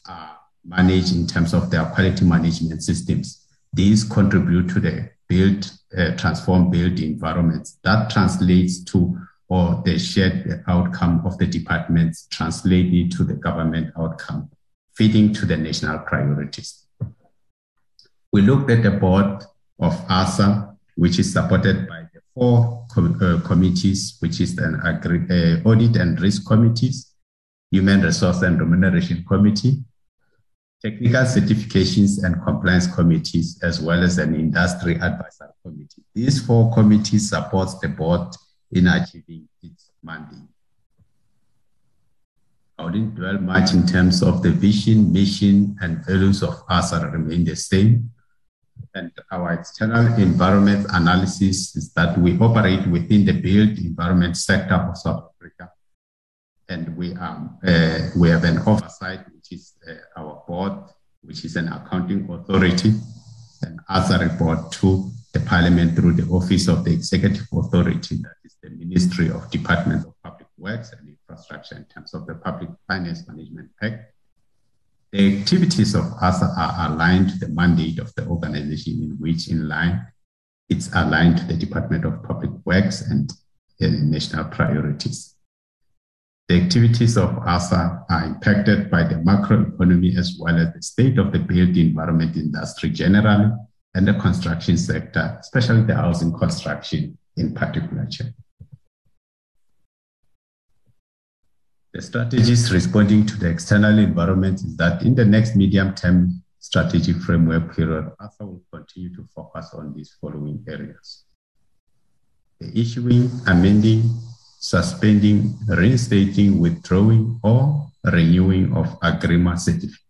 are managed in terms of their quality management systems. These contribute to the build, uh, transform build environments. That translates to, or the shared outcome of the departments translated to the government outcome, feeding to the national priorities. We looked at the board of ASA, which is supported by the four com- uh, committees, which is an agri- uh, audit and risk committees, human resource and remuneration committee, technical certifications and compliance committees, as well as an industry advisory committee. These four committees support the board in achieving its mandate. I wouldn't dwell much in terms of the vision, mission, and values of ASA remain the same. And our external environment analysis is that we operate within the built environment sector of South Africa and we are uh, we have an oversight, which is uh, our board, which is an accounting authority, and other report to the Parliament through the Office of the Executive Authority, that is the Ministry of Department of Public Works and Infrastructure in terms of the Public Finance Management Act. The activities of ASA are aligned to the mandate of the organization in which in line it's aligned to the Department of Public Works and the national priorities. The activities of ASA are impacted by the macroeconomy as well as the state of the built environment industry generally and the construction sector, especially the housing construction in particular. The strategies responding to the external environment is that in the next medium term strategic framework period, ASA will continue to focus on these following areas. The issuing, amending, suspending, reinstating, withdrawing, or renewing of agreement certificates.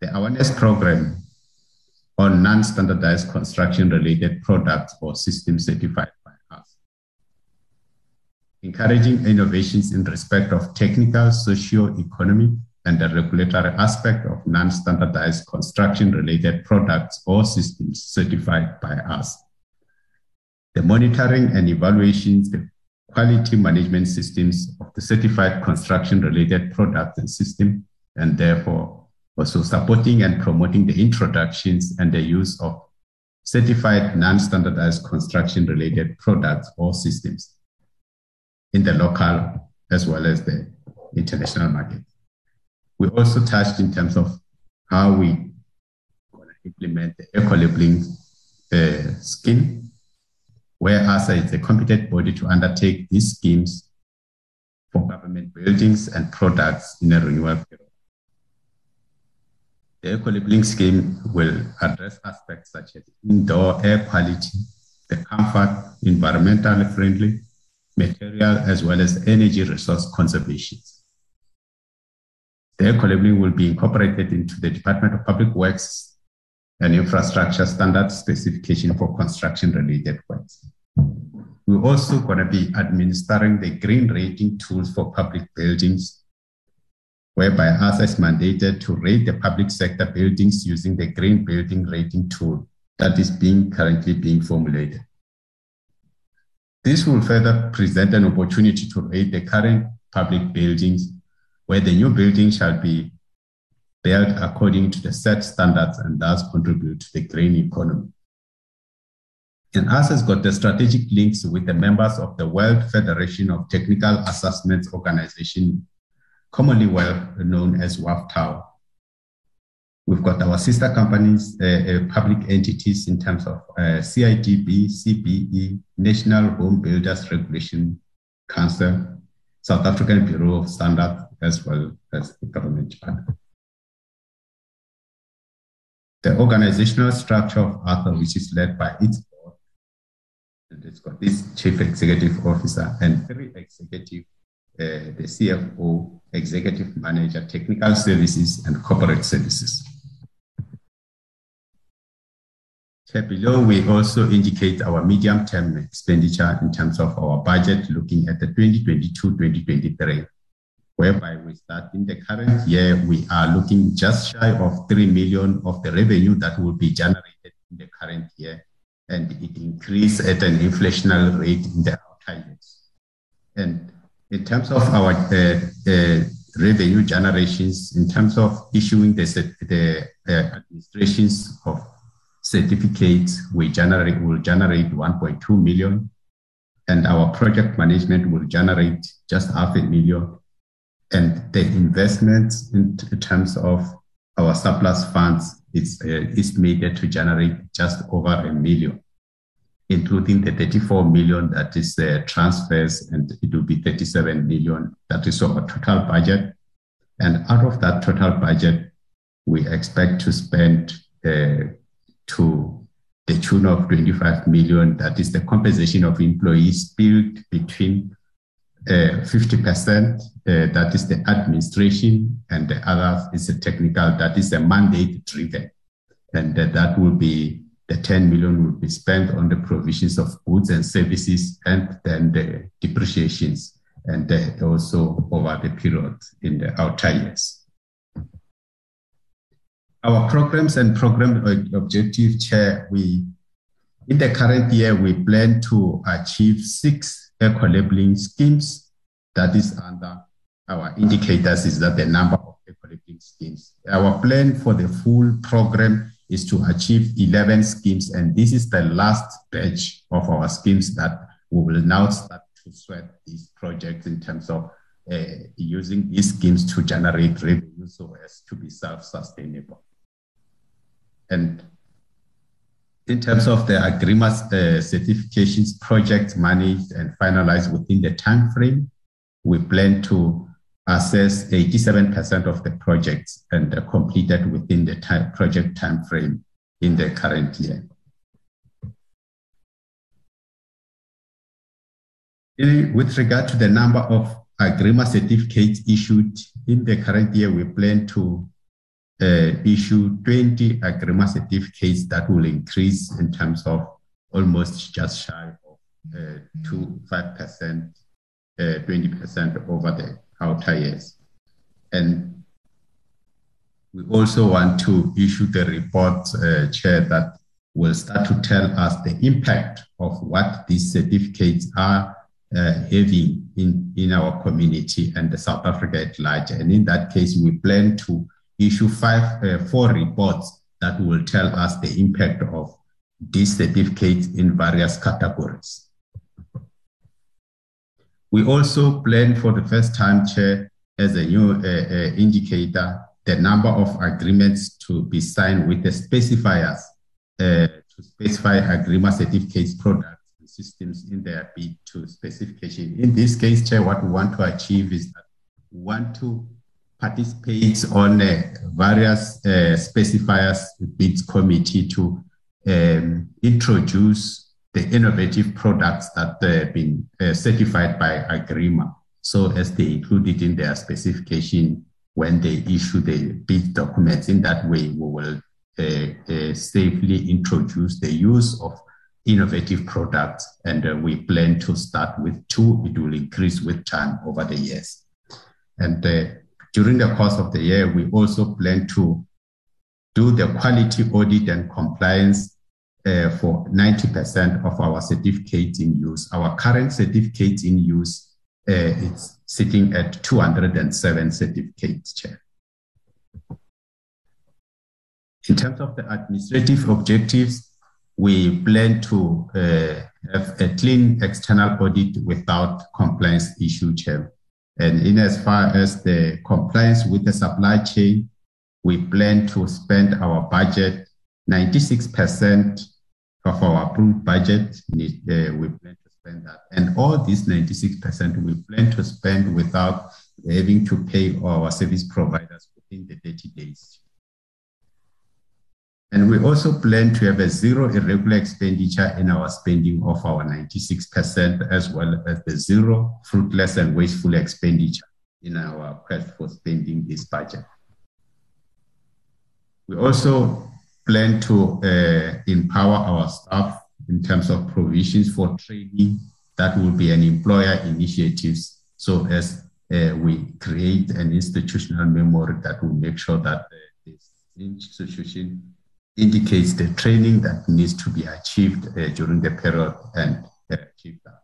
The awareness program on non-standardized construction-related products or systems certified by us. Encouraging innovations in respect of technical, socio-economic, and the regulatory aspect of non-standardized construction-related products or systems certified by us. The monitoring and evaluations, quality management systems of the certified construction related products and system, and therefore also supporting and promoting the introductions and the use of certified non-standardized construction related products or systems in the local as well as the international market. We also touched in terms of how we implement the eco-labeling uh, scheme where ASA is a competent body to undertake these schemes for government buildings and products in a renewal period. The eco-labeling scheme will address aspects such as indoor air quality, the comfort, environmentally friendly material, as well as energy resource conservation. The eco-labeling will be incorporated into the Department of Public Works and infrastructure standard specification for construction related works. We're also going to be administering the green rating tools for public buildings, whereby us is mandated to rate the public sector buildings using the green building rating tool that is being currently being formulated. This will further present an opportunity to rate the current public buildings, where the new building shall be built according to the set standards and thus contribute to the green economy. And us has got the strategic links with the members of the World Federation of Technical Assessments Organization, commonly well known as WAFTAO. We've got our sister companies, uh, uh, public entities in terms of uh, CIDB, CBE, National Home Builders Regulation Council, South African Bureau of Standards, as well as the government. The organizational structure of ARTHUR, which is led by its it's got this chief executive officer and three executive, uh, the CFO, executive manager, technical services, and corporate services. Here below, we also indicate our medium-term expenditure in terms of our budget looking at the 2022-2023, whereby we start in the current year, we are looking just shy of 3 million of the revenue that will be generated in the current year, and it increased at an inflationary rate in the outer years. And in terms of our uh, uh, revenue generations, in terms of issuing the, the uh, administrations of certificates we generate will generate 1.2 million and our project management will generate just half a million and the investments in terms of our surplus funds is uh, estimated to generate just over a million including the 34 million that is uh, transfers and it will be 37 million that is our total budget and out of that total budget we expect to spend uh, to the tune of 25 million. That is the compensation of employees split between 50%, uh, that is the administration, and the other is the technical, that is the mandate driven. And that will be the 10 million will be spent on the provisions of goods and services and then the depreciations and also over the period in the outer years. Our programs and program objective, Chair, we in the current year, we plan to achieve six eco-labeling schemes. That is under our indicators is that the number of eco-labeling schemes. Our plan for the full program is to achieve 11 schemes, and this is the last batch of our schemes that we will now start to sweat these projects in terms of uh, using these schemes to generate revenue so as to be self-sustainable. And in terms of the agreements, the certifications projects managed and finalized within the time frame, we plan to assess 87% of the projects and completed within the time, project time frame in the current year. With regard to the number of agreement certificates issued in the current year, we plan to uh, issue 20 agreement certificates that will increase in terms of almost just shy of uh, 2 5%, uh, 20% over the outer years. And we also want to issue the report, uh, Chair, that will start to tell us the impact of what these certificates are uh, having in, in our community and the South Africa at large. And in that case, we plan to issue five, uh, four reports that will tell us the impact of these certificates in various categories. We also plan for the first time, Chair, as a new uh, uh, indicator, the number of agreements to be signed with the specifiers uh, to specify agreement certificates products and systems in their bid to specification. In this case, Chair, what we want to achieve is that we want to participates on uh, various uh, specifiers bids committee to um, introduce the innovative products that have been uh, certified by Agrement so as they include it in their specification when they issue the bid documents. In that way, we will safely introduce the use of innovative products. And uh, we plan to start with two. It will increase with time over the years. And uh, during the course of the year, we also plan to do the quality audit and compliance uh, for 90% of our certificates in use. Our current certificates in use uh, is sitting at 207 certificates, Chair. In terms of the administrative objectives, we plan to uh, have a clean external audit without compliance issue, Chair. And in as far as the compliance with the supply chain, we plan to spend our budget 96% of our approved budget. Uh, we plan to spend that. And all these 96% we plan to spend without having to pay our service providers within the 30 days. And we also plan to have a zero irregular expenditure in our spending of our 96%, as well as the zero fruitless and wasteful expenditure in our quest for spending this budget. We also plan to uh, empower our staff in terms of provisions for training that will be an employer initiative so as uh, we create an institutional memory that will make sure that uh, this institution indicates the training that needs to be achieved uh, during the period and achieve that.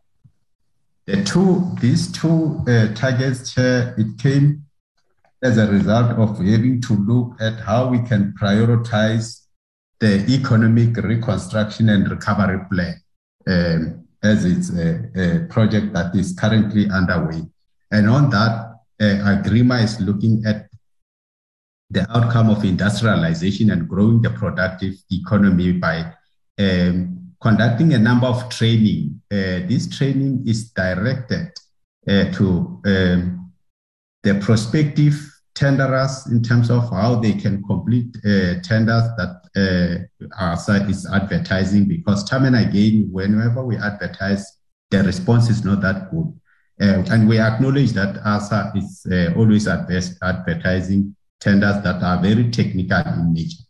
The two, these two uh, targets, Chair, it came as a result of having to look at how we can prioritize the economic reconstruction and recovery plan um, as it's a, a, project that is currently underway. And on that, uh, Agrement is looking at the outcome of industrialization and growing the productive economy by um, conducting a number of training. Uh, this training is directed uh, to um, the prospective tenderers in terms of how they can complete uh, tenders that uh, our site is advertising because time and again, whenever we advertise, the response is not that good. Uh, and we acknowledge that ASA is uh, always advertising tenders that are very technical in nature.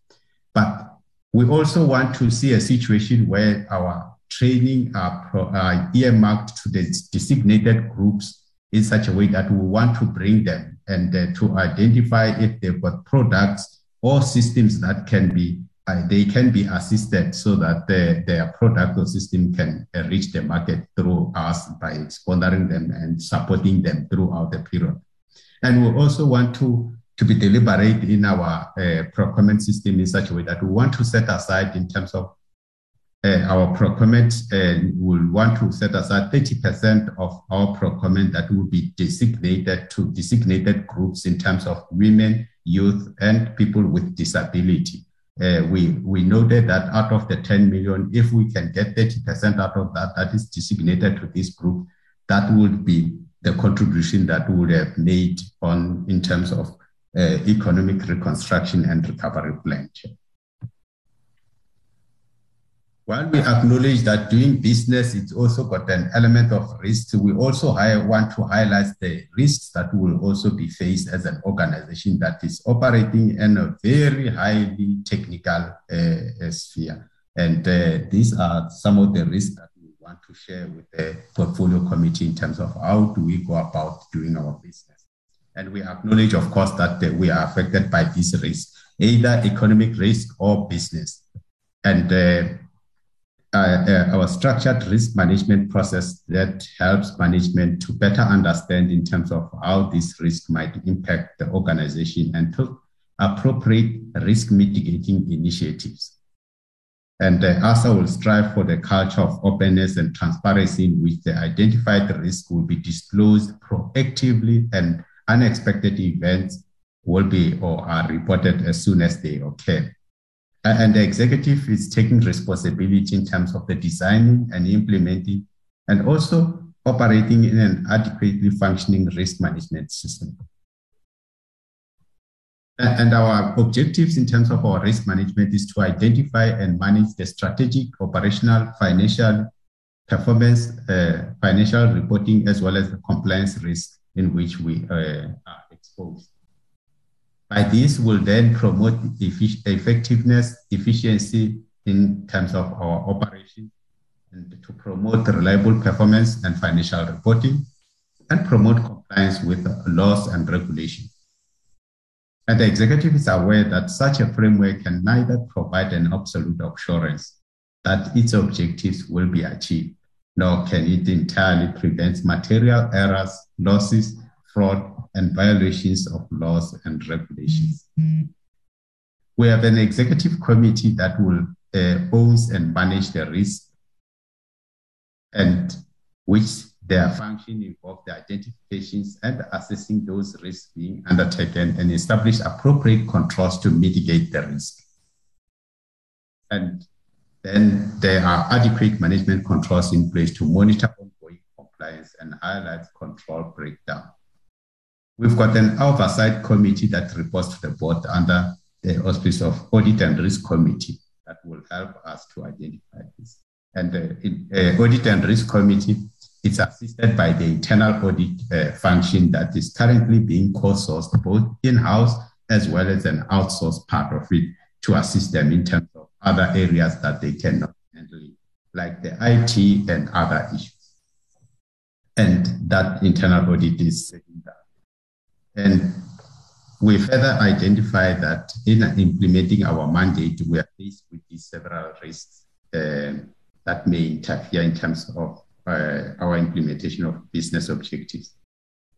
But we also want to see a situation where our training are, pro, are earmarked to the designated groups in such a way that we want to bring them and uh, to identify if they've got products or systems that can be uh, they can be assisted so that the, their product or system can uh, reach the market through us by sponsoring them and supporting them throughout the period. And we also want to to be deliberate in our uh, procurement system in such a way that we want to set aside in terms of uh, our procurement and we'll want to set aside 30% of our procurement that will be designated to designated groups in terms of women, youth, and people with disability. Uh, we, we noted that out of the 10 million, if we can get 30% out of that, that is designated to this group, that would be the contribution that we would have made on in terms of economic reconstruction and recovery plan. While we acknowledge that doing business, it's also got an element of risk, we also want to highlight the risks that will also be faced as an organization that is operating in a very highly technical uh, sphere. And uh, these are some of the risks that we want to share with the portfolio committee in terms of how do we go about doing our business. And we acknowledge, of course, that uh, we are affected by this risk, either economic risk or business. And uh, uh, uh, our structured risk management process that helps management to better understand in terms of how this risk might impact the organization and to appropriate risk mitigating initiatives. And uh, ASA will strive for the culture of openness and transparency in which the identified risk will be disclosed proactively and unexpected events will be or are reported as soon as they occur. And the executive is taking responsibility in terms of the designing and implementing and also operating in an adequately functioning risk management system. And our objectives in terms of our risk management is to identify and manage the strategic, operational, financial, performance, uh, financial reporting, as well as the compliance risk in which we uh, are exposed. By this, we will then promote effectiveness, efficiency in terms of our operations, and to promote reliable performance and financial reporting, and promote compliance with laws and regulations. And the executive is aware that such a framework can neither provide an absolute assurance that its objectives will be achieved, nor can it entirely prevent material errors, losses, fraud, and violations of laws and regulations. Mm-hmm. We have an executive committee that will uh, and manage the risk and which their function involve the identifications and assessing those risks being undertaken and establish appropriate controls to mitigate the risk. And then there are adequate management controls in place to monitor ongoing compliance and highlight control breakdown. We've got an oversight committee that reports to the board under the auspice of Audit and Risk Committee that will help us to identify this. And the uh, Audit and Risk Committee is assisted by the internal audit uh, function that is currently being co-sourced both in-house as well as an outsourced part of it to assist them in terms of other areas that they cannot handle, like the IT and other issues. And that internal audit is saying that. And we further identify that in implementing our mandate, we are faced with these several risks uh, that may interfere in terms of uh, our implementation of business objectives.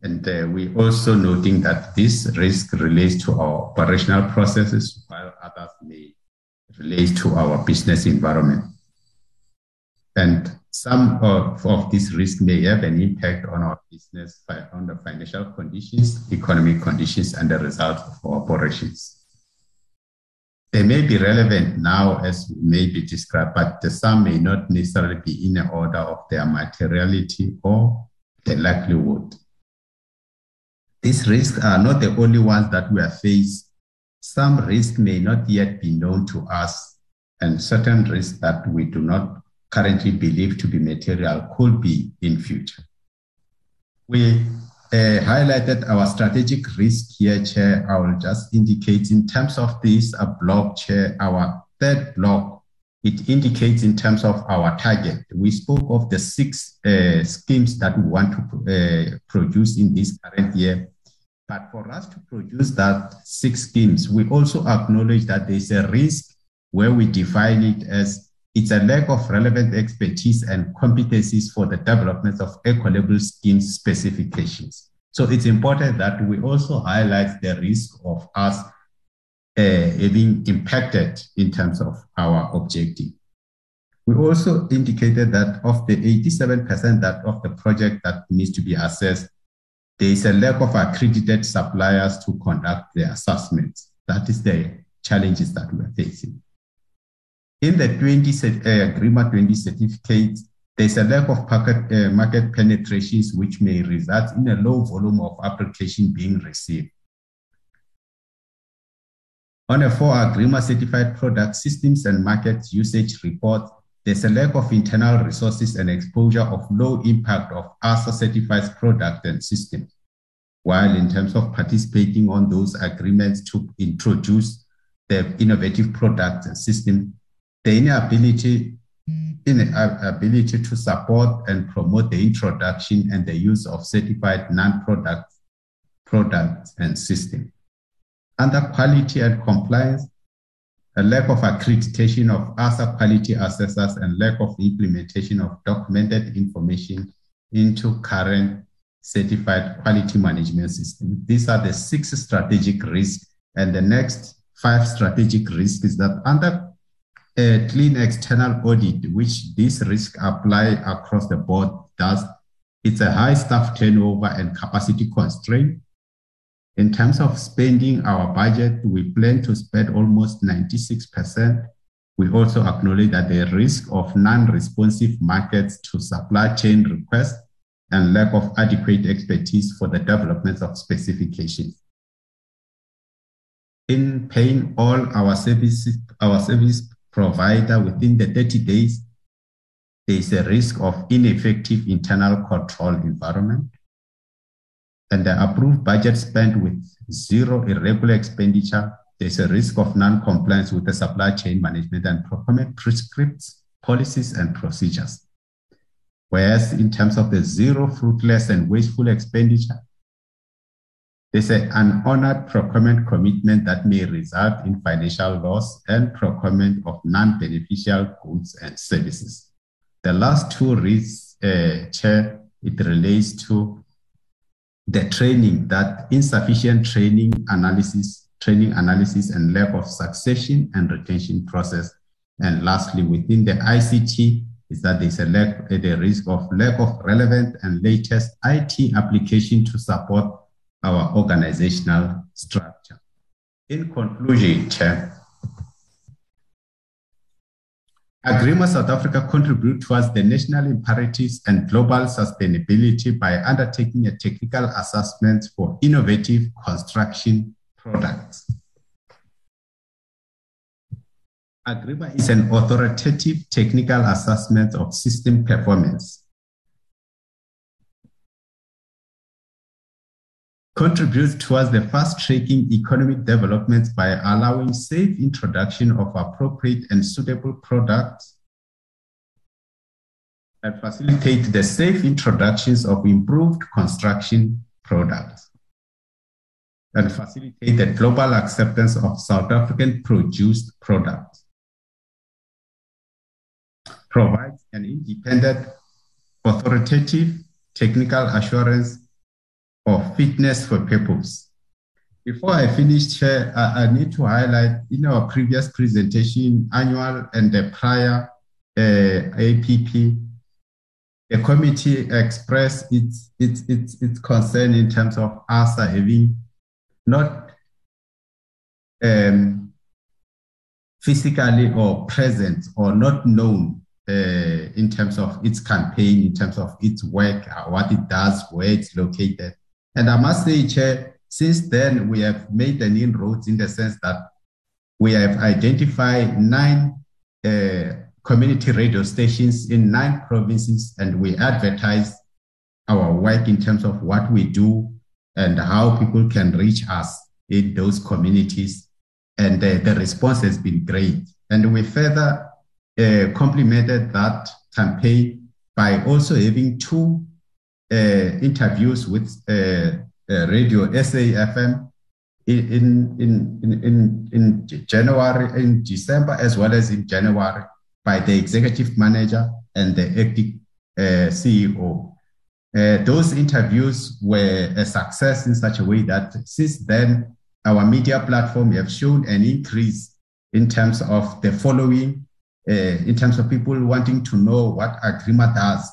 And uh, we also noting that this risk relates to our operational processes, while others may relate to our business environment. And some of, of these risks may have an impact on our business, on the financial conditions, economic conditions, and the results of our operations. They may be relevant now as may be described, but the some may not necessarily be in the order of their materiality or the likelihood. These risks are not the only ones that we are faced. Some risks may not yet be known to us, and certain risks that we do not currently believe to be material could be in future. We uh, highlighted our strategic risk here, Chair. I will just indicate in terms of this uh, block, Chair, our third block, it indicates in terms of our target. We spoke of the six uh, schemes that we want to uh, produce in this current year. But for us to produce that six schemes, we also acknowledge that there's a risk where we define it as it's a lack of relevant expertise and competencies for the development of eco-label scheme specifications. So it's important that we also highlight the risk of us uh, impacted in terms of our objective. We also indicated that of the 87% that of the project that needs to be assessed, there is a lack of accredited suppliers to conduct the assessments. That is the challenges that we're facing. In the 20 uh, GRIMA 20 certificates, there's a lack of market, uh, market penetrations, which may result in a low volume of application being received. On a 4 GRIMA certified product systems and market usage report, there's a lack of internal resources and exposure of low impact of ASA certified product and systems. While in terms of participating on those agreements to introduce the innovative products and system, the inability inability to support and promote the introduction and the use of certified non-product products and systems. Under quality and compliance, a lack of accreditation of ASA quality assessors and lack of implementation of documented information into current certified quality management system. These are the six strategic risks. And the next five strategic risks is that under a clean external audit, which this risk apply across the board, does it's a high staff turnover and capacity constraint. In terms of spending our budget, we plan to spend almost 96%. We also acknowledge that the risk of non-responsive markets to supply chain requests and lack of adequate expertise for the development of specifications. In paying all our services, our service provider within the 30 days, there is a risk of ineffective internal control environment. And the approved budget spent with zero irregular expenditure, there's a risk of non-compliance with the supply chain management and procurement prescripts, policies, and procedures. Whereas in terms of the zero fruitless and wasteful expenditure, there's an unhonored procurement commitment that may result in financial loss and procurement of non-beneficial goods and services. The last two risks, uh, Chair, it relates to the training that insufficient training analysis, training analysis and lack of succession and retention process. And lastly, within the ICT, is that there's a lack, uh, the risk of lack of relevant and latest IT application to support our organizational structure. In conclusion, Chair, Agrement South Africa contribute towards the national imperatives and global sustainability by undertaking a technical assessment for innovative construction products. Agrement is an authoritative technical assessment of system performance contributes towards the fast-tracking economic development by allowing safe introduction of appropriate and suitable products and facilitate the safe introductions of improved construction products and facilitate the global acceptance of South African produced products. Provides an independent, authoritative technical assurance of fitness for purpose. Before I finish, Chair, I, I, need to highlight in our previous presentation, annual and the prior uh, APP, the committee expressed its, its, its, its concern in terms of ASA having not um, physically or present or not known uh, in terms of its campaign, in terms of its work, uh, what it does, where it's located. And I must say, Chair, since then we have made an inroads in the sense that we have identified nine uh, community radio stations in nine provinces and we advertise our work in terms of what we do and how people can reach us in those communities. And uh, the response has been great. And we further uh, complemented that campaign by also having two interviews with uh, uh, Radio SAFM in, in, in, in, January, in December, as well as in January by the executive manager and the acting CEO. Uh, those interviews were a success in such a way that since then, our media platform have shown an increase in terms of the following, uh, in terms of people wanting to know what Agrement does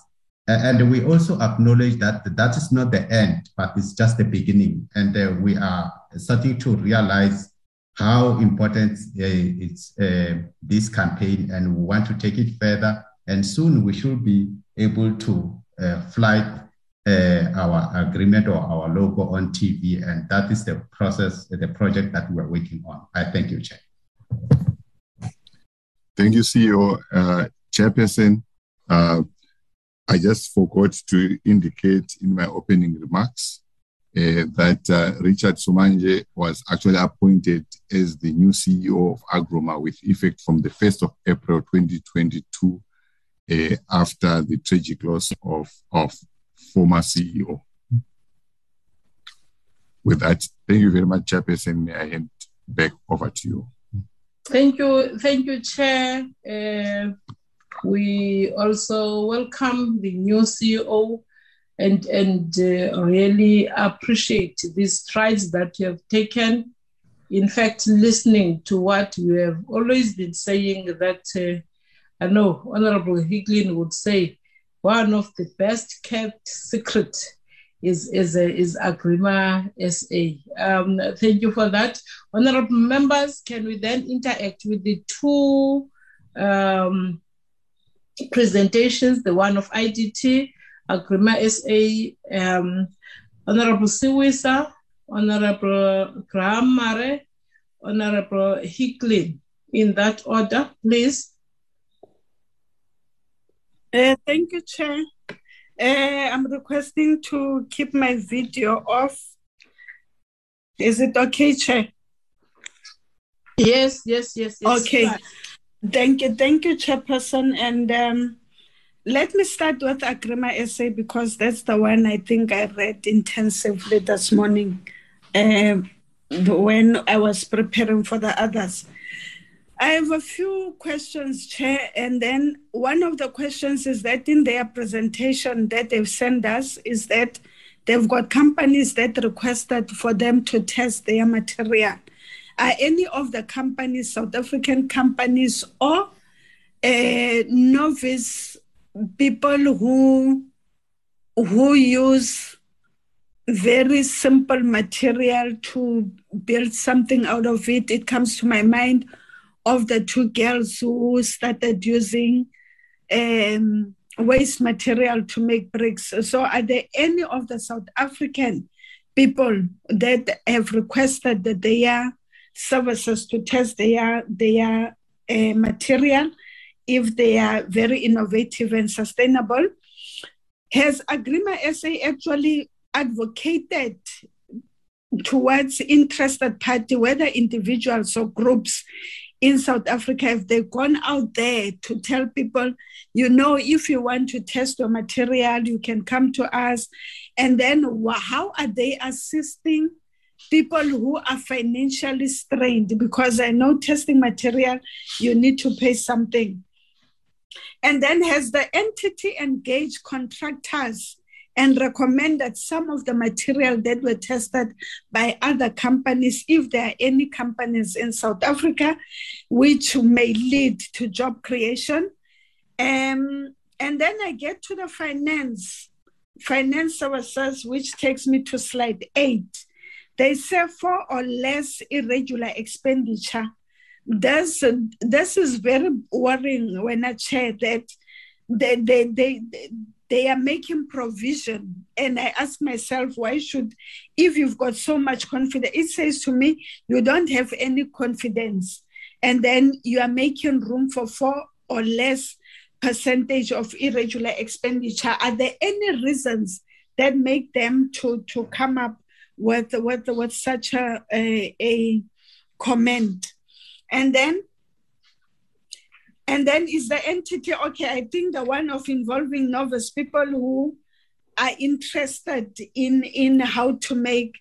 and we also acknowledge that that is not the end, but it's just the beginning. And uh, we are starting to realize how important uh, it's uh, this campaign, and we want to take it further. And soon we should be able to uh, fly uh, our agreement or our logo on TV, and that is the process, the project that we're working on. I thank you, Chair. Thank you, CEO uh, Chairperson. I just forgot to indicate in my opening remarks uh, that uh, Richard Sumanje was actually appointed as the new CEO of Agrement with effect from the 1st of April 2022 uh, after the tragic loss of, of former CEO. With that, thank you very much, Chairperson. May I hand back over to you. Thank you, thank you, Chair. Uh, we also welcome the new CEO and, and uh, really appreciate these strides that you have taken. In fact, listening to what you have always been saying, that uh, I know Honorable Hicklin would say one of the best kept secret is is is Agrement SA. Um, thank you for that, honorable members. Can we then interact with the two um, presentations, the one of IDT, Agrement SA, um, Honorable Siwisa, Honorable Graham Mare, Honorable Hicklin, in that order, please. Uh, thank you, Chair. Uh, I'm requesting to keep my video off. Is it okay, Chair? Yes, yes, yes, yes. Okay. Thank you, thank you, Chairperson. And um, let me start with Agrement SA because that's the one I think I read intensively this morning uh, when I was preparing for the others. I have a few questions, Chair, and then one of the questions is that in their presentation that they've sent us is that they've got companies that requested for them to test their material. Are any of the companies, South African companies or uh, novice people who who use very simple material to build something out of it? It comes to my mind of the two girls who started using um, waste material to make bricks. So, are there any of the South African people that have requested that their services to test their their uh, material if they are very innovative and sustainable? Has Agrement SA actually advocated towards interested party, whether individuals or groups, in South Africa, if they've gone out there to tell people, you know, if you want to test your material, you can come to us. And then how are they assisting people who are financially strained? Because I know testing material, you need to pay something. And then has the entity engaged contractors and recommended some of the material that were tested by other companies, if there are any companies in South Africa, which may lead to job creation. Um, and then I get to the finance, finance services, which takes me to slide eight. They say four or less irregular expenditure. This, this is very worrying when I share that they, they, they, they are making provision. And I ask myself, why should, if you've got so much confidence, it says to me, you don't have any confidence. And then you are making room for four or less percentage of irregular expenditure. Are there any reasons that make them to, to come up with, with, with such a, a, a comment? And then and then is the entity, okay, I think the one of involving novice people who are interested in, in how to make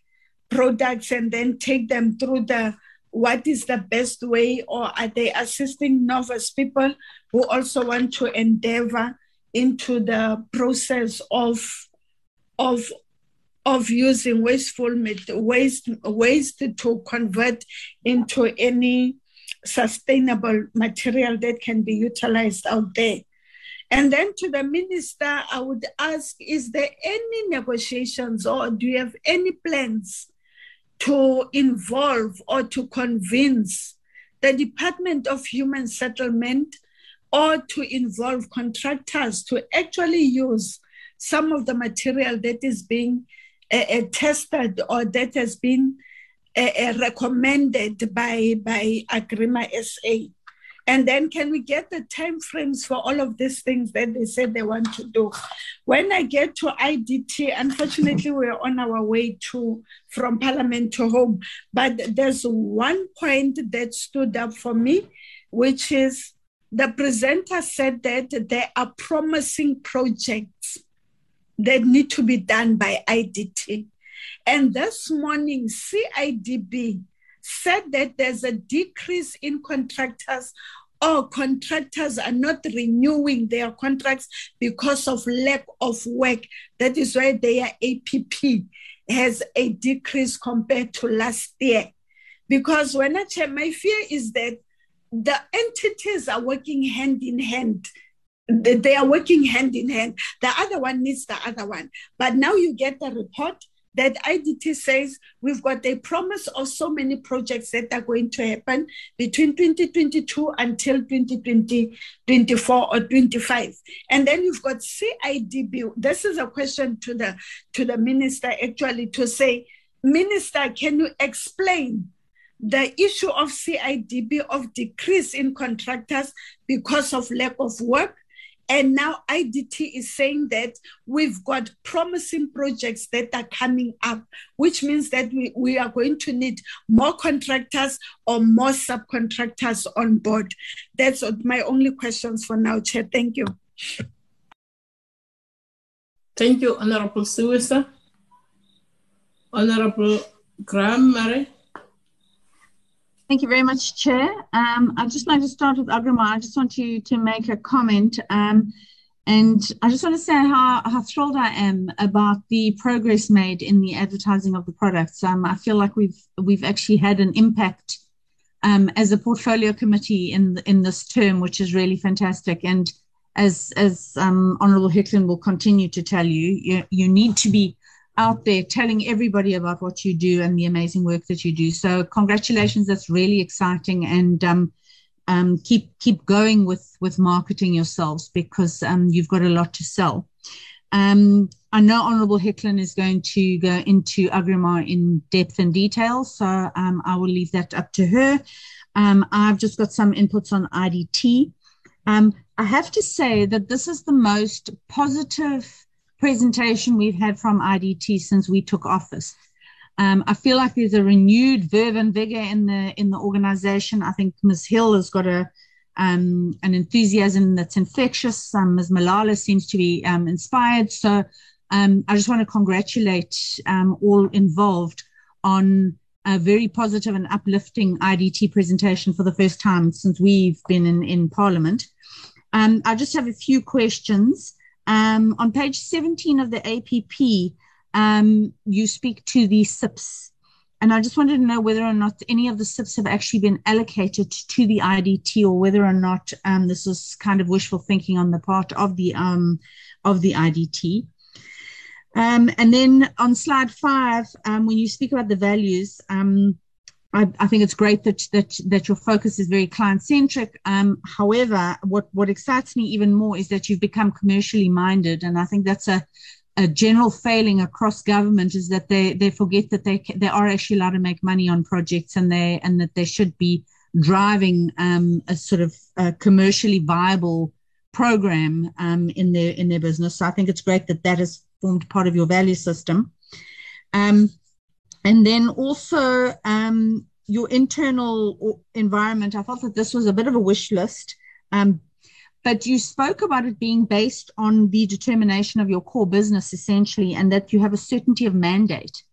products and then take them through the what is the best way, or are they assisting novice people who also want to endeavor into the process of of of using wasteful waste waste to convert into any sustainable material that can be utilized out there. And then to the minister, I would ask Is there any negotiations or do you have any plans to involve or to convince the Department of Human Settlement or to involve contractors to actually use some of the material that is being uh, tested or that has been recommended by by Agrement SA? And then can we get the time frames for all of these things that they said they want to do? When I get to IDT, unfortunately, we're on our way to from Parliament to home. But there's one point that stood up for me, which is the presenter said that there are promising projects that need to be done by IDT. And this morning, CIDB said that there's a decrease in contractors or contractors are not renewing their contracts because of lack of work. That is why their APP has a decrease compared to last year. Because when I check, my fear is that the entities are working hand in hand. They are working hand in hand. The other one needs the other one. But now you get the report that IDT says we've got a promise of so many projects that are going to happen between 2022 until 2020, 24 or 25. And then you've got CIDB. This is a question to the to the minister actually to say, Minister, can you explain the issue of CIDB of decrease in contractors because of lack of work? And now IDT is saying that we've got promising projects that are coming up, which means that we, we are going to need more contractors or more subcontractors on board. That's my only questions for now, Chair. Thank you. Thank you, Honorable Siwisa. Honorable Graham-Maré. Thank you very much, Chair. Um, I'd just like to start with Agrement. I just want to, to make a comment. Um, and I just want to say how, how thrilled I am about the progress made in the advertising of the products. Um, I feel like we've we've actually had an impact um, as a portfolio committee in in this term, which is really fantastic. And as as um, Honourable Hicklin will continue to tell you, you, you need to be out there telling everybody about what you do and the amazing work that you do. So congratulations, that's really exciting, and um, um, keep keep going with with marketing yourselves because um, you've got a lot to sell. Um, I know Honourable Hicklin is going to go into Agrement in depth and detail, so um, I will leave that up to her. Um, I've just got some inputs on IDT. I have to say that this is the most positive presentation we've had from IDT since we took office. Um, I feel like there's a renewed verve and vigor in the in the organization. I think Ms. Hill has got a um, an enthusiasm that's infectious. Um, Ms. Malala seems to be um, inspired. So um, I just want to congratulate um, all involved on a very positive and uplifting IDT presentation for the first time since we've been in, in Parliament. I just have a few questions. Um, on page 17 of the APP, um, you speak to the SIPs. And I just wanted to know whether or not any of the SIPs have actually been allocated to the IDT or whether or not um, this is kind of wishful thinking on the part of the, um, of the IDT. Um, and then on slide five, um, when you speak about the values, I, I, think it's great that that that your focus is very client centric. Um, however, what what excites me even more is that you've become commercially minded, and I think that's a a general failing across government is that they they forget that they they are actually allowed to make money on projects, and they and that they should be driving um, a sort of commercially viable program um, in their in their business. So I think it's great that that has formed part of your value system. Um, and then also um, your internal environment. I thought that this was a bit of a wish list. Um, but you spoke about it being based on the determination of your core business essentially and that you have a certainty of mandate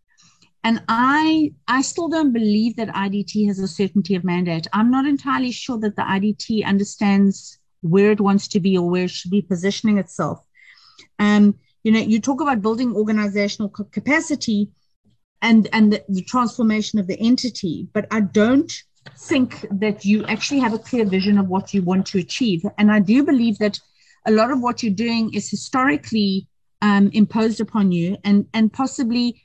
and i i still don't believe that idt has a certainty of mandate i'm not entirely sure that the idt understands where it wants to be or where it should be positioning itself um, you know you talk about building organizational capacity and and the, the transformation of the entity but i don't think that you actually have a clear vision of what you want to achieve. And i do believe that a lot of what you're doing is historically um, imposed upon you and and possibly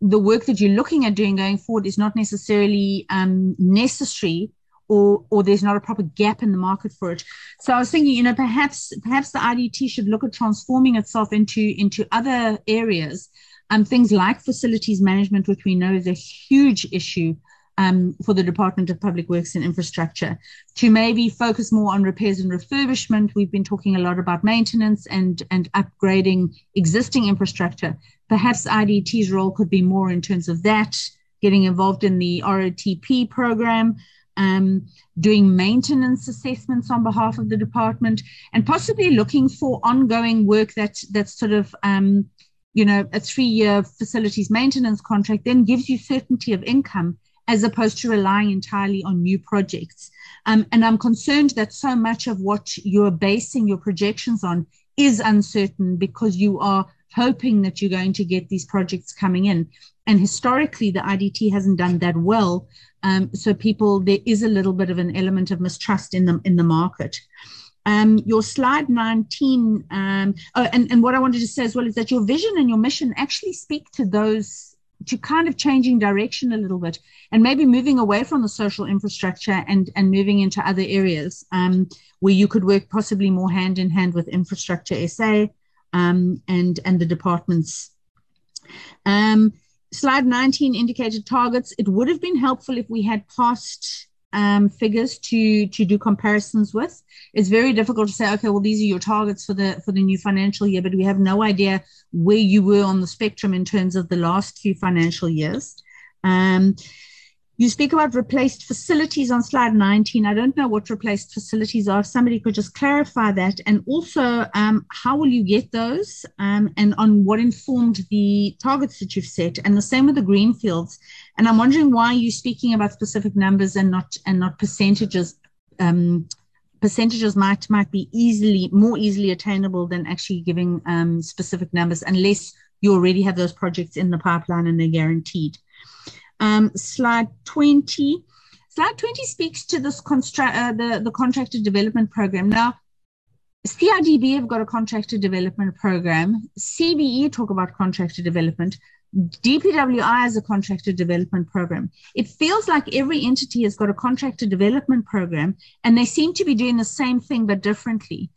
the work that you're looking at doing going forward is not necessarily um, necessary or or there's not a proper gap in the market for it. So i was thinking you know perhaps perhaps the idt should look at transforming itself into into other areas um, things like facilities management, which we know is a huge issue um, for the Department of Public Works and Infrastructure, to maybe focus more on repairs and refurbishment. We've been talking a lot about maintenance and, and upgrading existing infrastructure. Perhaps IDT's role could be more in terms of that, getting involved in the ROTP program, um, doing maintenance assessments on behalf of the department, and possibly looking for ongoing work that that's sort of um, you know, a three year facilities maintenance contract then gives you certainty of income as opposed to relying entirely on new projects. Um, and I'm concerned that so much of what you're basing your projections on is uncertain because you are hoping that you're going to get these projects coming in. And historically, the IDT hasn't done that well. Um, so people, there is a little bit of an element of mistrust in the in the market. Um, your slide 19, um, oh, and, and what I wanted to say as well is that your vision and your mission actually speak to those, to kind of changing direction a little bit and maybe moving away from the social infrastructure and, and moving into other areas um, where you could work possibly more hand in hand with Infrastructure SA um, and, and the departments. Um, slide 19 indicated targets. It would have been helpful if we had passed um, figures to to do comparisons with. It's very difficult to say, okay, well, these are your targets for the for the new financial year, but we have no idea where you were on the spectrum in terms of the last few financial years. Um, you speak about replaced facilities on slide 19. I don't know what replaced facilities are. If somebody could just clarify that. And also, um, how will you get those um, and on what informed the targets that you've set? And the same with the greenfields. And I'm wondering why you're speaking about specific numbers and not and not percentages. Um, percentages might might be easily more easily attainable than actually giving um, specific numbers unless you already have those projects in the pipeline and they're guaranteed. Um, slide 20. Slide 20 speaks to this construct, uh, the, the contracted development program. Now, CIDB have got a contracted development program. CBE talk about contracted development. DPWI has a contracted development program. It feels like every entity has got a contracted development program, and they seem to be doing the same thing but differently.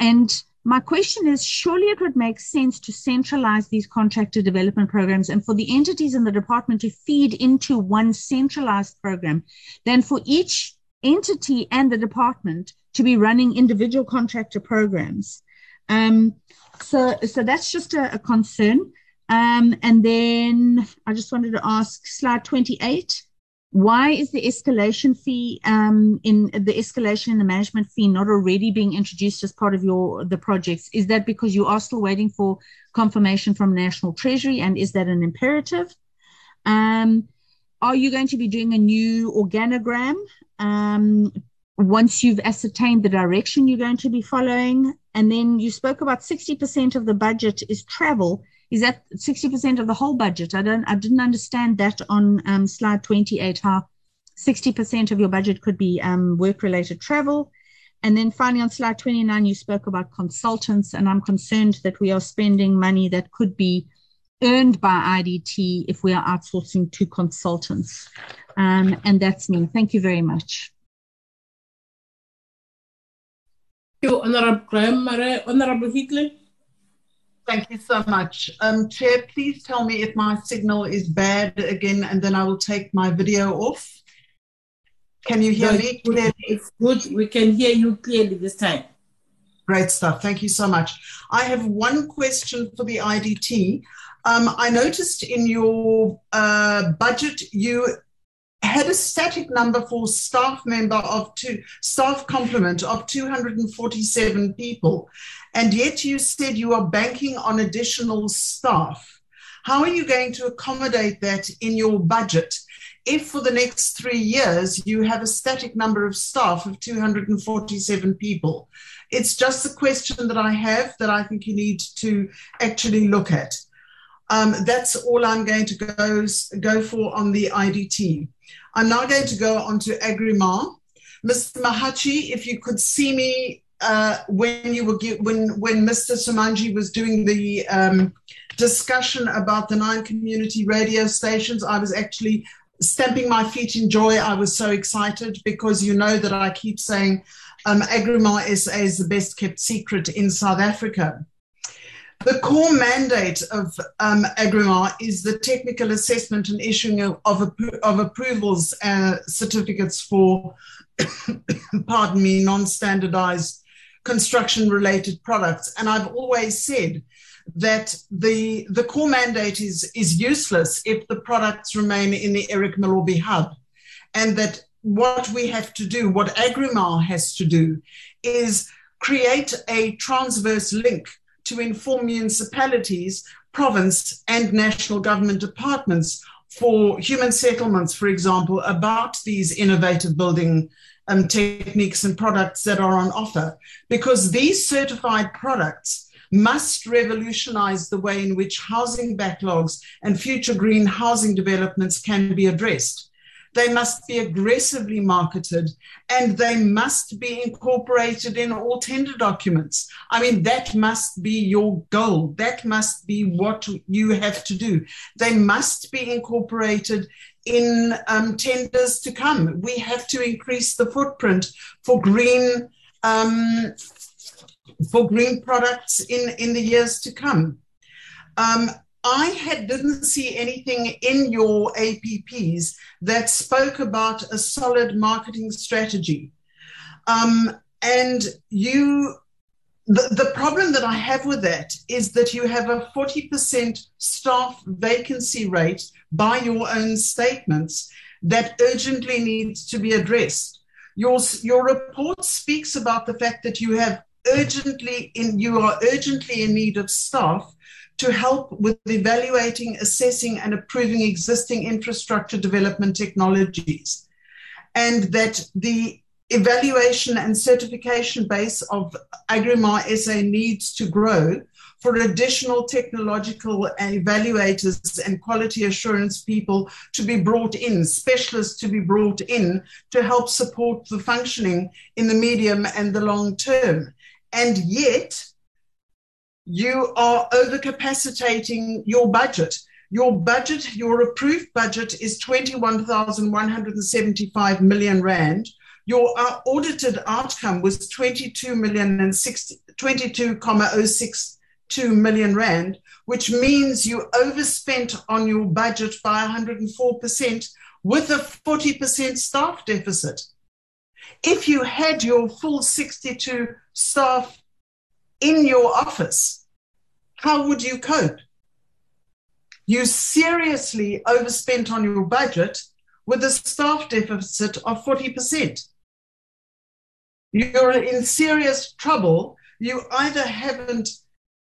And my question is surely it would make sense to centralize these contractor development programs and for the entities in the department to feed into one centralized program than for each entity and the department to be running individual contractor programs. Um, so, so that's just a, a concern. Um, and then I just wanted to ask slide 28 why is the escalation fee um, in the escalation in the management fee not already being introduced as part of your the projects? Is that because you are still waiting for confirmation from National Treasury, and is that an imperative? Um, are you going to be doing a new organogram um, once you've ascertained the direction you're going to be following? And then you spoke about 60% of the budget is travel is that 60% of the whole budget? I don't, I didn't understand that on um, slide 28, how 60% of your budget could be um, work related travel. And then finally on slide 29, you spoke about consultants, and I'm concerned that we are spending money that could be earned by IDT if we are outsourcing to consultants. Um, and that's me. Thank you very much. Thank you, Honorable Graham. Honorable Hicklin. Thank you so much. Um, Chair, please tell me if my signal is bad again, and then I will take my video off. Can you hear No, me it's good. clearly? It's good. We can hear you clearly this time. Great stuff. Thank you so much. I have one question for the IDT. Um, I noticed in your uh, budget you had a static number for staff member of two staff complement of 247 people. And yet you said you are banking on additional staff. How are you going to accommodate that in your budget if for the next three years you have a static number of staff of 247 people? It's just a question that i have that i think you need to actually look at. Um, that's all I'm going to go, go for on the IDT. I'm now going to go on to Agrement. Mr. Mahachi, if you could see me uh, when you were when when Mr. Sumanji was doing the um, discussion about the nine community radio stations, I was actually stamping my feet in joy. I was so excited because you know that I keep saying um, Agrement SA is the best kept secret in South Africa. The core mandate of um, Agrement is the technical assessment and issuing of, of, of approvals uh, certificates for, pardon me, non standardized construction related products. And I've always said that the, the core mandate is, is useless if the products remain in the Eric Malloby hub. And that what we have to do, what Agrement has to do, is create a transverse link to inform municipalities, province, and national government departments for human settlements, for example, about these innovative building um, techniques and products that are on offer. Because these certified products must revolutionize the way in which housing backlogs and future green housing developments can be addressed. They must be aggressively marketed and they must be incorporated in all tender documents. I mean, that must be your goal. That must be what you have to do. They must be incorporated in um, tenders to come. We have to increase the footprint for green. Um, for green products in, in the years to come. Um, I had didn't see anything in your APPs that spoke about a solid marketing strategy. Um, and you, the, the problem that I have with that is that you have a 40% staff vacancy rate by your own statements that urgently needs to be addressed. Your, your report speaks about the fact that you have urgently in you are urgently in need of staff to help with evaluating, assessing, and approving existing infrastructure development technologies. And that the evaluation and certification base of Agrement SA needs to grow for additional technological evaluators and quality assurance people to be brought in, specialists to be brought in to help support the functioning in the medium and the long term. And yet, you are overcapacitating your budget. Your budget, your approved budget is 21,175 million rand. Your uh, audited outcome was 22 million and 60, 22,062 million rand, which means you overspent on your budget by 104% with a 40% staff deficit. If you had your full 62 staff in your office, how would you cope? You seriously overspent on your budget with a staff deficit of 40%. You're in serious trouble. You either haven't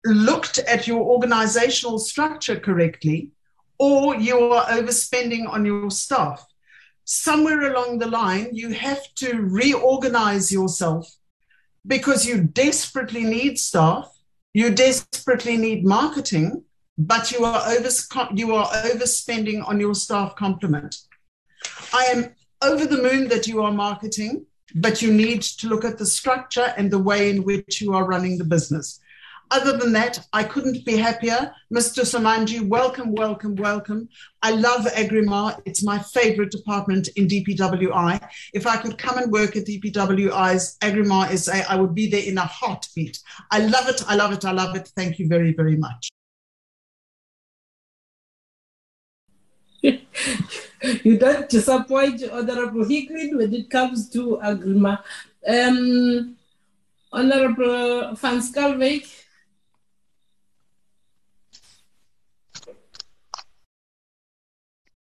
looked at your organizational structure correctly or you are overspending on your staff. Somewhere along the line, you have to reorganize yourself because you desperately need staff, you desperately need marketing, but you are over, you are overspending on your staff complement. I am over the moon that you are marketing, but you need to look at the structure and the way in which you are running the business. Other than that, I couldn't be happier. Mr. Samanji, welcome, welcome, welcome. I love Agrement. It's my favorite department in DPWI. If I could come and work at DPWI's Agrement SA, I would be there in a heartbeat. I love it. I love it. I love it. Thank you very, very much. you don't disappoint Honorable Hicklin when it comes to Agrement. Um, Honorable Van Schalkwyk.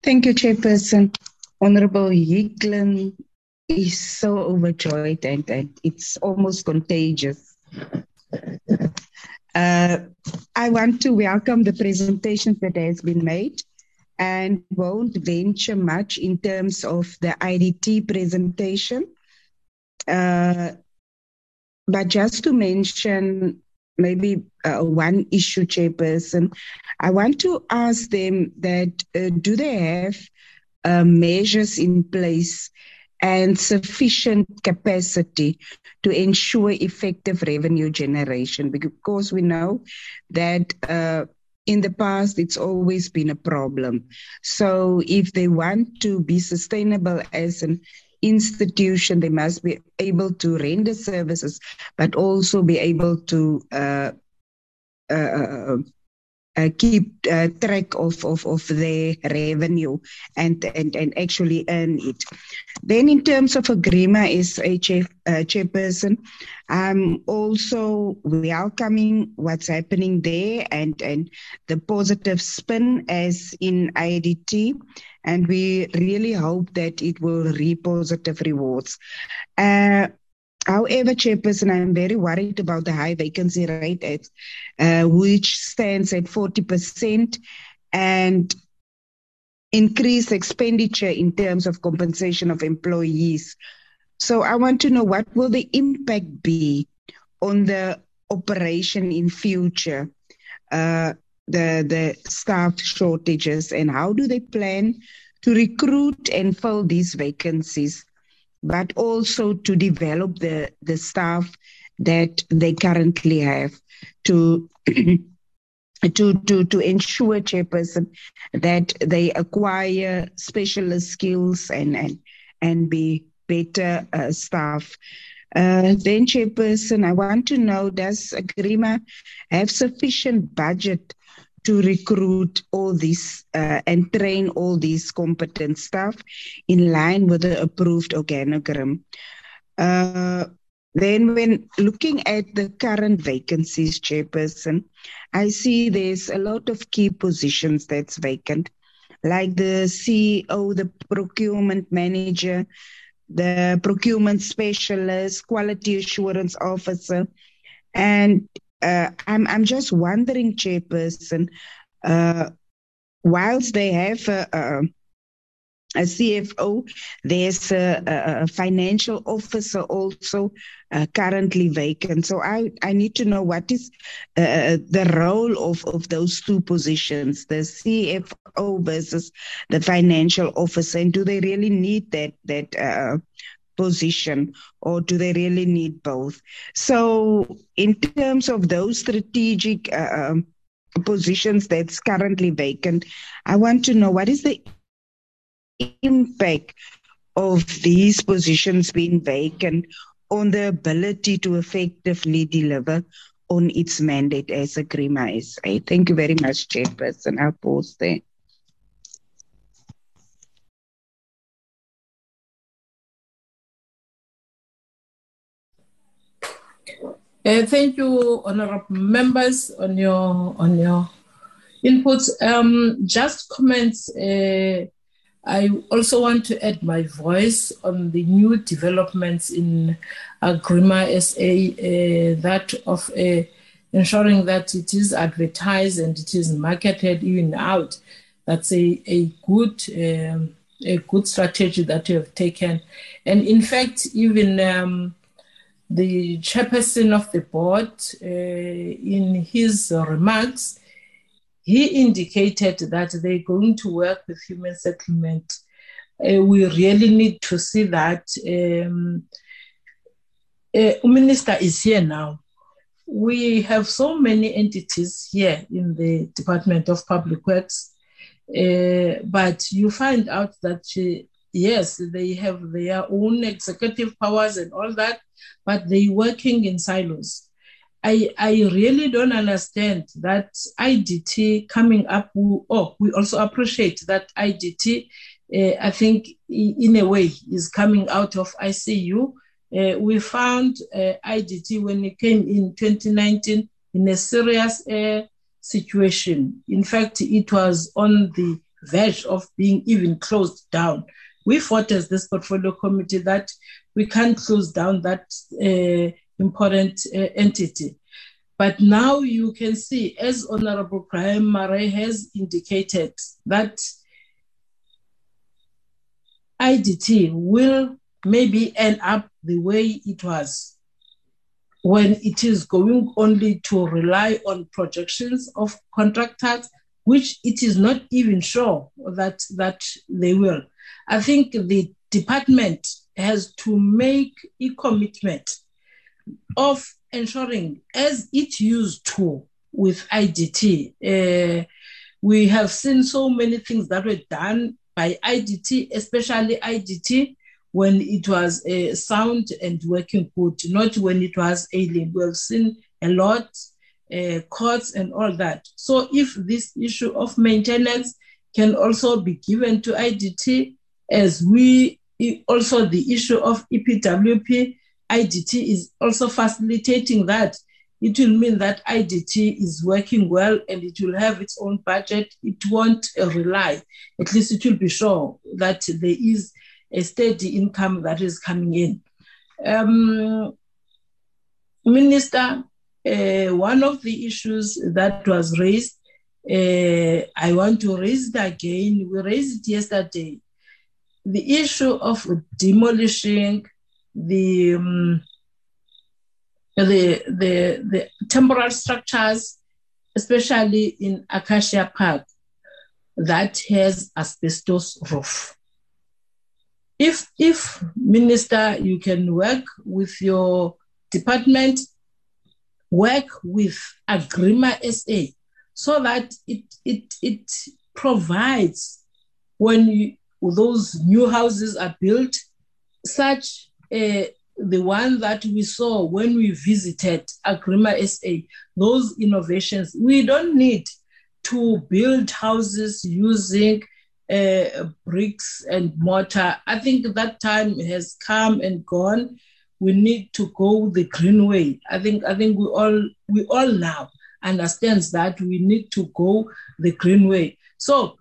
Thank you, Chairperson. Honorable Hicklin is so overjoyed and, and it's almost contagious. Uh, I want to welcome the presentations that has been made and won't venture much in terms of the IDT presentation. Uh, but just to mention maybe uh, one issue, Chairperson, I want to ask them that uh, do they have uh, measures in place and sufficient capacity to ensure effective revenue generation? Because we know that uh, in the past it's always been a problem. So if they want to be sustainable as an institution, they must be able to render services, but also be able to uh, uh, uh, uh keep uh, track of, of, of their revenue and, and, and actually earn it. Then, in terms of Agrima as a chair, uh, chairperson, I'm also welcoming what's happening there and, and the positive spin as in IDT and we really hope that it will reap positive rewards. Uh, however, Chairperson, I'm very worried about the high vacancy rate, at, uh, which stands at 40%, and increased expenditure in terms of compensation of employees. So I want to know what will the impact be on the operation in future? Uh, the the staff shortages and how do they plan to recruit and fill these vacancies but also to develop the the staff that they currently have to to to to ensure chairperson that they acquire specialist skills and and and be better uh, staff. Uh, then chairperson i want to know does Agrement have sufficient budget to recruit all these uh, and train all these competent staff in line with the approved organogram. Uh, then, when looking at the current vacancies, Chairperson, I see there's a lot of key positions that's vacant, like the CEO, the procurement manager, the procurement specialist, quality assurance officer. And uh, I'm, I'm just wondering, Chairperson, uh, whilst they have a, a, a CFO, there's a, a, financial officer also uh, currently vacant. So I, I need to know what is uh, the role of, of those two positions, the CFO versus the financial officer, and do they really need that that uh, position or do they really need both? So in terms of those strategic uh, positions that's currently vacant, I want to know what is the impact of these positions being vacant on the ability to effectively deliver on its mandate as Agrement SA. Thank you very much, Chairperson. I'll pause there. Uh, thank you, honorable members, on your on your inputs. Um, just comments. Uh, I also want to add my voice on the new developments in Agrement SA, uh, that of uh, ensuring that it is advertised and it is marketed even out. That's a, a good um, a good strategy that you have taken, and in fact, even um, the chairperson of the board, uh, in his remarks, he indicated that they're going to work with human settlement. Uh, we really need to see that. Um, uh, minister is here now. We have so many entities here in the Department of Public Works, uh, but you find out that uh, yes, they have their own executive powers and all that, but they're working in silos. I, I really don't understand that IDT coming up. Oh, we also appreciate that IDT, uh, I think, in a way, is coming out of ICU. Uh, we found uh, IDT when it came in 2019 in a serious situation. In fact, it was on the verge of being even closed down. We fought as this portfolio committee that we can't close down that uh, important uh, entity. But now you can see, as Honorable Graham-Maré has indicated, that IDT will maybe end up the way it was when it is going only to rely on projections of contractors, which it is not even sure that, that they will. I think the department has to make a commitment of ensuring, as it used to with IDT, uh, we have seen so many things that were done by IDT, especially IDT, when it was uh, sound and working good, not when it was ailing. We have seen a lot, uh, courts and all that. So if this issue of maintenance can also be given to IDT, as we also the issue of EPWP, IDT is also facilitating that. It will mean that IDT is working well and it will have its own budget. It won't uh, rely, at least it will be sure that there is a steady income that is coming in. Um, Minister, uh, one of the issues that was raised, uh, I want to raise it again. We raised it yesterday the issue of demolishing the um, the, the the temporal structures, especially in Acacia Park, that has asbestos roof. If if minister, you can work with your department, work with Agrement SA, so that it it it provides when you those new houses are built, such uh, the one that we saw when we visited Agrement SA, those innovations, we don't need to build houses using uh, bricks and mortar. I think that time has come and gone. We need to go the green way. I think I think we all we all now understands that we need to go the green way. So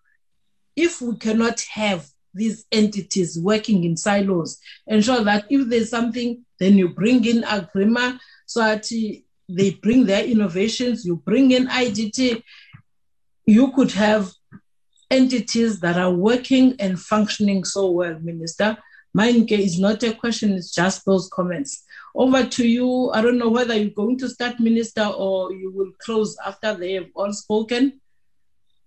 if we cannot have these entities working in silos, ensure that if there's something, then you bring in Agrement so that they bring their innovations, you bring in IDT, you could have entities that are working and functioning so well, Minister. Mine is not a question, it's just those comments. Over to you. I don't know whether you're going to start, Minister, or you will close after they have all spoken.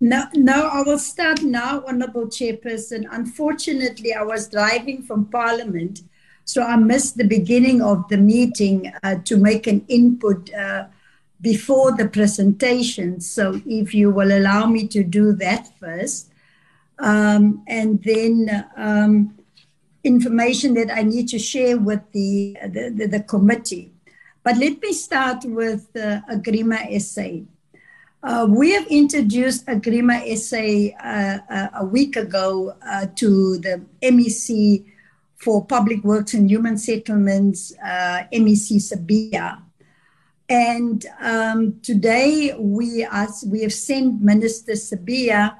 No, no, I will start now, Honorable Chairperson. Unfortunately, I was driving from Parliament, so I missed the beginning of the meeting uh, to make an input uh, before the presentation. So, if you will allow me to do that first, um, and then um, information that I need to share with the, the, the, the committee. But let me start with uh, Agrement SA. Uh, we have introduced a SA essay uh, a week ago uh, to the MEC for Public Works and Human Settlements, uh, MEC Sibiya. And um, today we, are, we have sent Minister Sibiya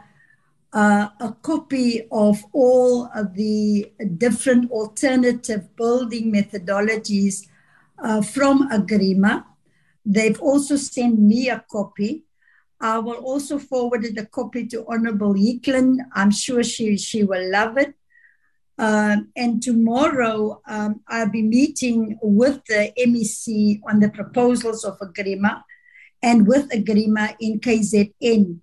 uh, a copy of all of the different alternative building methodologies from Agrement. They've also sent me a copy. I will also forward the copy to Honorable Hicklin. I'm sure she, she will love it. Um, and tomorrow um, I'll be meeting with the MEC on the proposals of Agrement and with Agrement in KZN.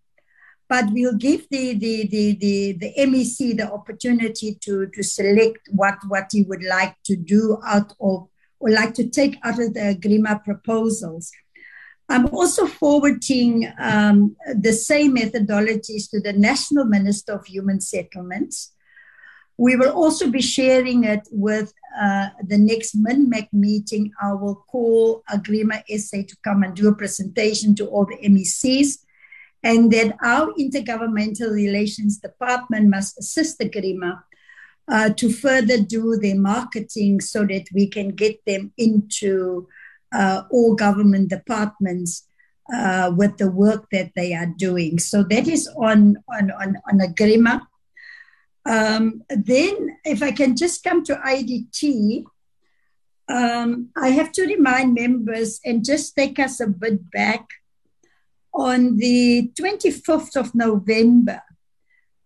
But we'll give the, the, the, the, the MEC the opportunity to, to select what, what he would like to do out of or like to take out of the Agrement proposals. I'm also forwarding um, the same methodologies to the National Minister of Human Settlements. We will also be sharing it with uh, the next MINMEC meeting. I will call Agrement SA to come and do a presentation to all the MECs, and that our Intergovernmental Relations Department must assist the Agrement uh, to further do their marketing so that we can get them into uh, all government departments uh, with the work that they are doing. So that is on on on, on Agrement. Um, then, if I can just come to IDT, um, I have to remind members and just take us a bit back. On the 25th of November,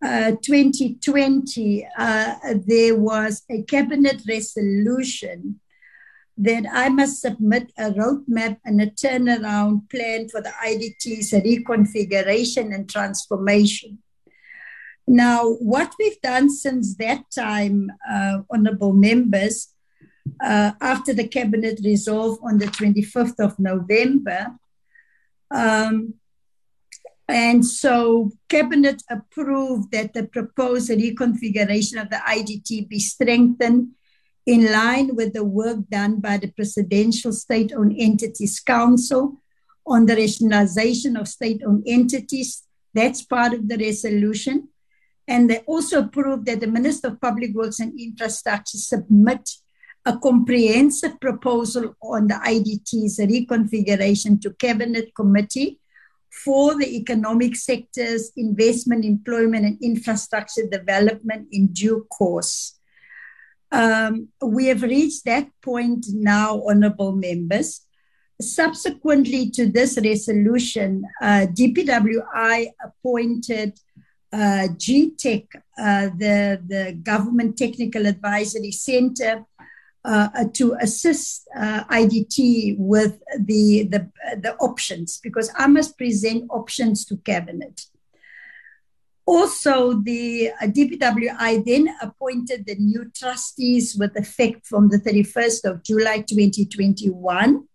uh, 2020, uh, there was a cabinet resolution that I must submit a roadmap and a turnaround plan for the IDT's reconfiguration and transformation. Now, what we've done since that time, uh, honorable members, uh, after the cabinet resolve on the 25th of November, um, and so cabinet approved that the proposed reconfiguration of the IDT be strengthened in line with the work done by the Presidential State Owned Entities Council on the rationalization of state owned entities. That's part of the resolution. And they also approved that the Minister of Public Works and Infrastructure submit a comprehensive proposal on the IDT's reconfiguration to Cabinet Committee for the economic sectors, investment, employment, and infrastructure development in due course. Um, we have reached that point now, honorable members. Subsequently to this resolution, uh, DPWI appointed uh, GTAC, uh, the, the Government Technical Advisory Center, uh, to assist uh, IDT with the, the, the options because I must present options to Cabinet. Also, the uh, DPWI then appointed the new trustees with effect from the 31st of July 2021.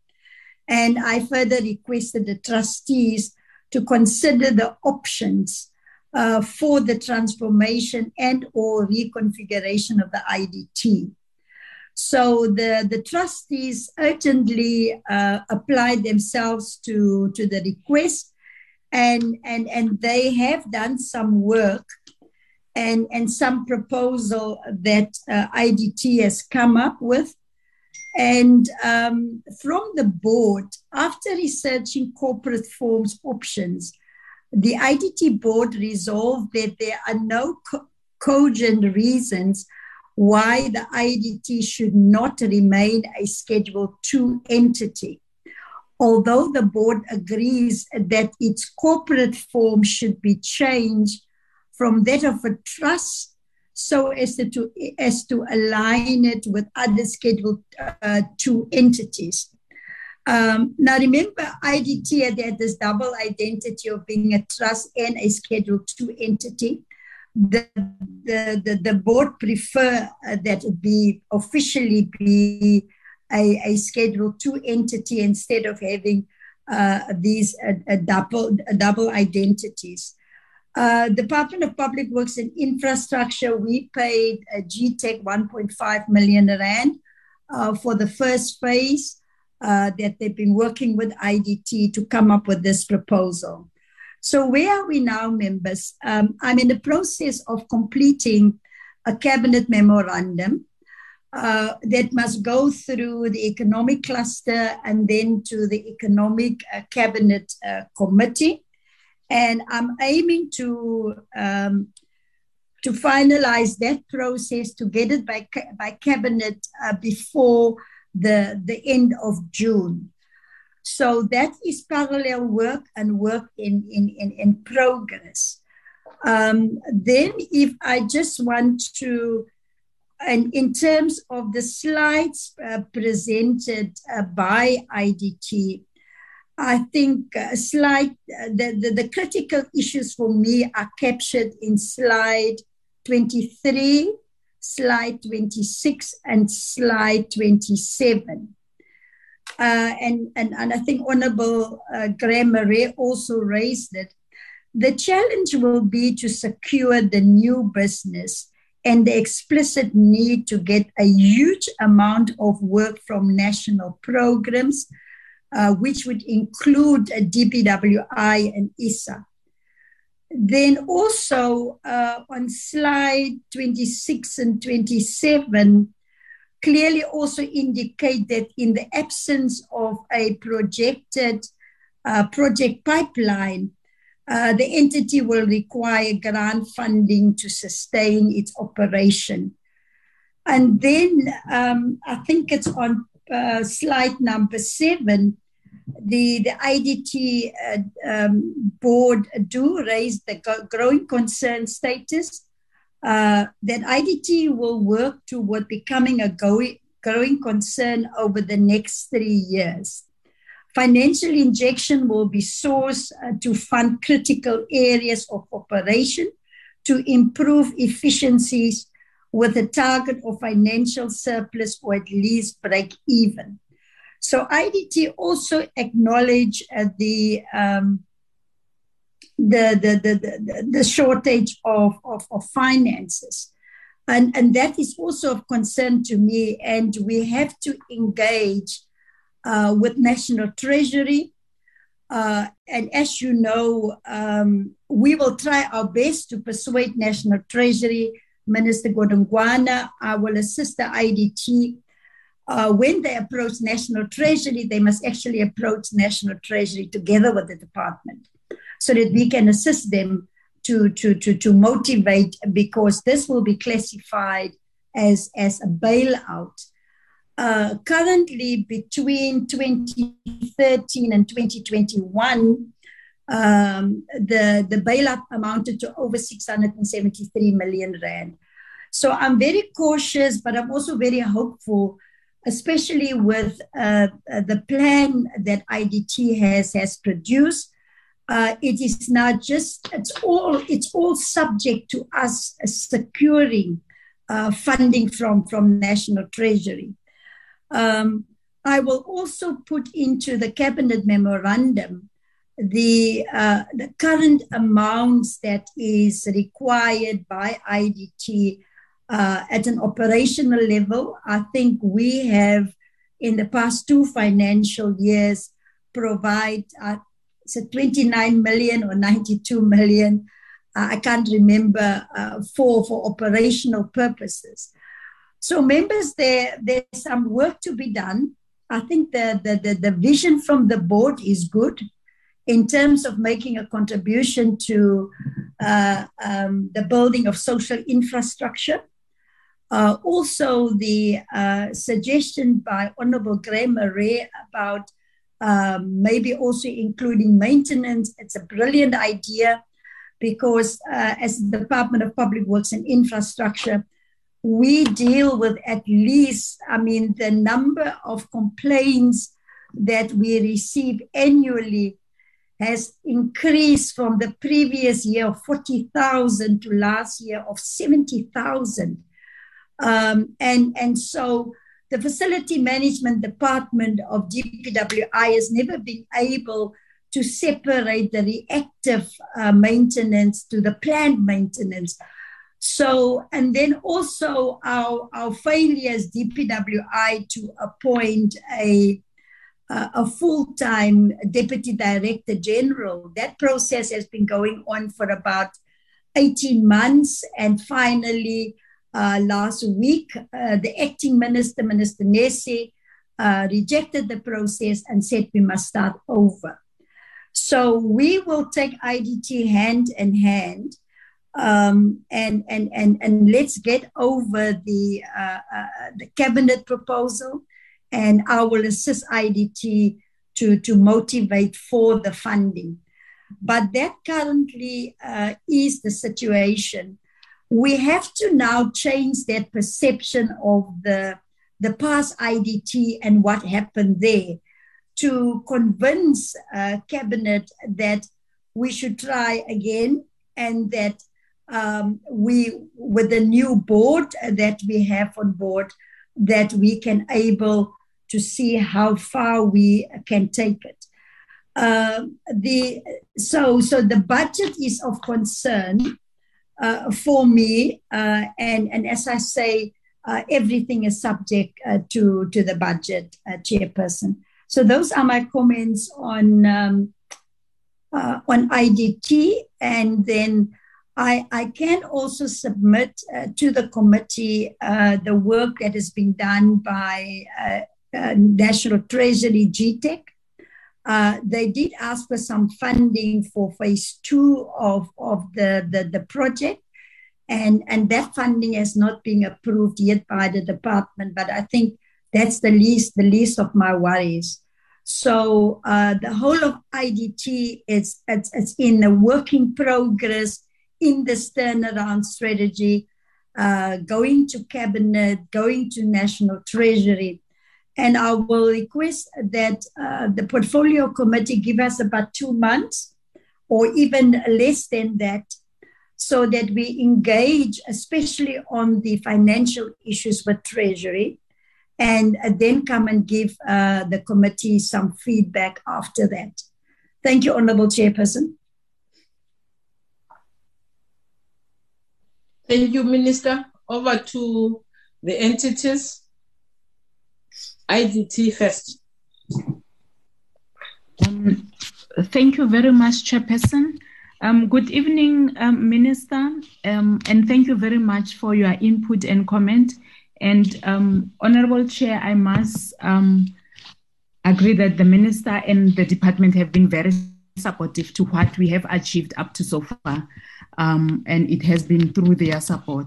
And I further requested the trustees to consider the options uh, for the transformation and or reconfiguration of the IDT. So the, the trustees urgently uh, applied themselves to, to the request and and and they have done some work and and some proposal that uh, IDT has come up with. And um, from the board, after researching corporate forms options, the IDT board resolved that there are no co- cogent reasons why the IDT should not remain a Schedule 2 entity. Although the board agrees that its corporate form should be changed from that of a trust so as to, as to align it with other Schedule uh, 2 entities. Um, now, remember, IDT had this double identity of being a trust and a Schedule 2 entity. The, the, the, the board prefer uh, that it be officially be a, a Schedule 2 entity instead of having uh, these uh, double, double identities. Uh, Department of Public Works and Infrastructure, we paid uh, GTAC 1.5 million rand uh, for the first phase uh, that they've been working with IDT to come up with this proposal. So, where are we now, members? Um, I'm in the process of completing a cabinet memorandum uh, that must go through the economic cluster and then to the economic uh, cabinet uh, committee. And I'm aiming to um, to finalize that process to get it by, by cabinet uh, before the, the end of June. So that is parallel work and work in, in, in, in progress. Um, then, if I just want to, and in terms of the slides uh, presented uh, by IDT, I think uh, slide uh, the, the, the critical issues for me are captured in slide 23 slide 26 and slide 27. Uh, and, and, and I think Honorable uh, Graham-Maré also raised it. The challenge will be to secure the new business and the explicit need to get a huge amount of work from national programs, uh, which would include a DPWI and ISA. Then also uh, on slide 26 and 27, clearly also indicate that in the absence of a projected uh, project pipeline, uh, the entity will require grant funding to sustain its operation. And then um, I think it's on uh, slide number seven, the, the IDT uh, um, board do raise the growing concern status uh, that IDT will work toward becoming a growing, growing concern over the next three years. Financial injection will be sourced uh, to fund critical areas of operation to improve efficiencies with a target of financial surplus or at least break even. So IDT also acknowledged uh, the, um, the, the, the, the, the, shortage of, of, of finances. And, and that is also of concern to me. And we have to engage uh, with National Treasury. Uh, and as you know, um, we will try our best to persuade National Treasury, Minister Godongwana. I will assist the IDT uh, when they approach National Treasury, they must actually approach National Treasury together with the department so that we can assist them to, to, to, to motivate because this will be classified as, as a bailout. Uh, currently, between 2013 and 2021, um, the, the bailout amounted to over 673 million rand. So I'm very cautious, but I'm also very hopeful especially with uh, the plan that IDT has has produced. Uh, it is not just it's all it's all subject to us securing uh, funding from from national treasury. Um, I will also put into the cabinet memorandum the uh, the current amounts that is required by IDT uh, at an operational level, I think we have in the past two financial years provide uh, a 29 million or 92 million. Uh, I can't remember uh, for for operational purposes. So members, there there's some work to be done. I think the, the, the, the vision from the board is good in terms of making a contribution to uh, um, the building of social infrastructure. Uh, also, the uh, suggestion by Honorable Graham-Maré about um, maybe also including maintenance. It's a brilliant idea because uh, as the Department of Public Works and Infrastructure, we deal with at least, I mean, the number of complaints that we receive annually has increased from the previous year of 40,000 to last year of 70,000. Um, and, and so the facility management department of DPWI has never been able to separate the reactive uh, maintenance to the planned maintenance. So, and then also our, our failures, DPWI, to appoint a, uh, a full time deputy director general. That process has been going on for about 18 months. And finally, uh, last week, uh, the acting minister, Minister Nesi, uh, rejected the process and said we must start over. So we will take IDT hand in hand um, and, and, and, and let's get over the, uh, uh, the cabinet proposal and I will assist IDT to, to motivate for the funding. But that currently uh, is the situation we have to now change that perception of the, the past IDT and what happened there to convince uh, cabinet that we should try again and that um, we with the new board that we have on board that we can able to see how far we can take it uh, the so so the budget is of concern uh, for me. Uh, and, and as I say, uh, everything is subject uh, to, to the budget, uh, chairperson. So those are my comments on, um, on IDT. And then I, I can also submit to the committee the work that has been done by National Treasury GTAC uh, they did ask for some funding for phase two of, of the, the, the project. And, and that funding has not been approved yet by the department, but I think that's the least the least of my worries. So uh, the whole of IDT is it's, it's in a working progress in this turnaround strategy, uh, going to cabinet, going to national treasury, and I will request that uh, the portfolio committee give us about two months or even less than that so that we engage, especially on the financial issues with Treasury, and then come and give uh, the committee some feedback after that. Thank you, Honorable Chairperson. Thank you, Minister. Over to the entities. IDT first. Um, thank you very much, Chairperson. Um, good evening, um, Minister, um, and thank you very much for your input and comment. And um, Honorable Chair, I must um, agree that the Minister and the Department have been very supportive to what we have achieved up to so far. Um, and it has been through their support.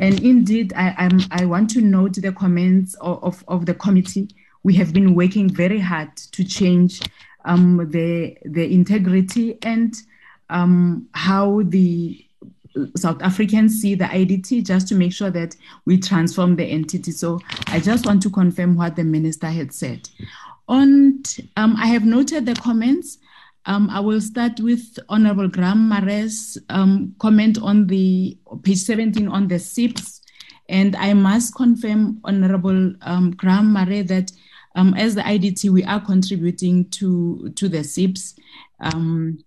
And indeed, I, I'm, i want to note the comments of, of, of, the committee. We have been working very hard to change um, the, the integrity and um, how the South Africans see the IDT just to make sure that we transform the entity. So I just want to confirm what the minister had said. And um, I have noted the comments um, I will start with Honorable Graham-Maré's um, comment on the page 17 on the SIPs. And I must confirm, Honorable um, Graham Marais, that um, as the IDT, we are contributing to, to the SIPs um,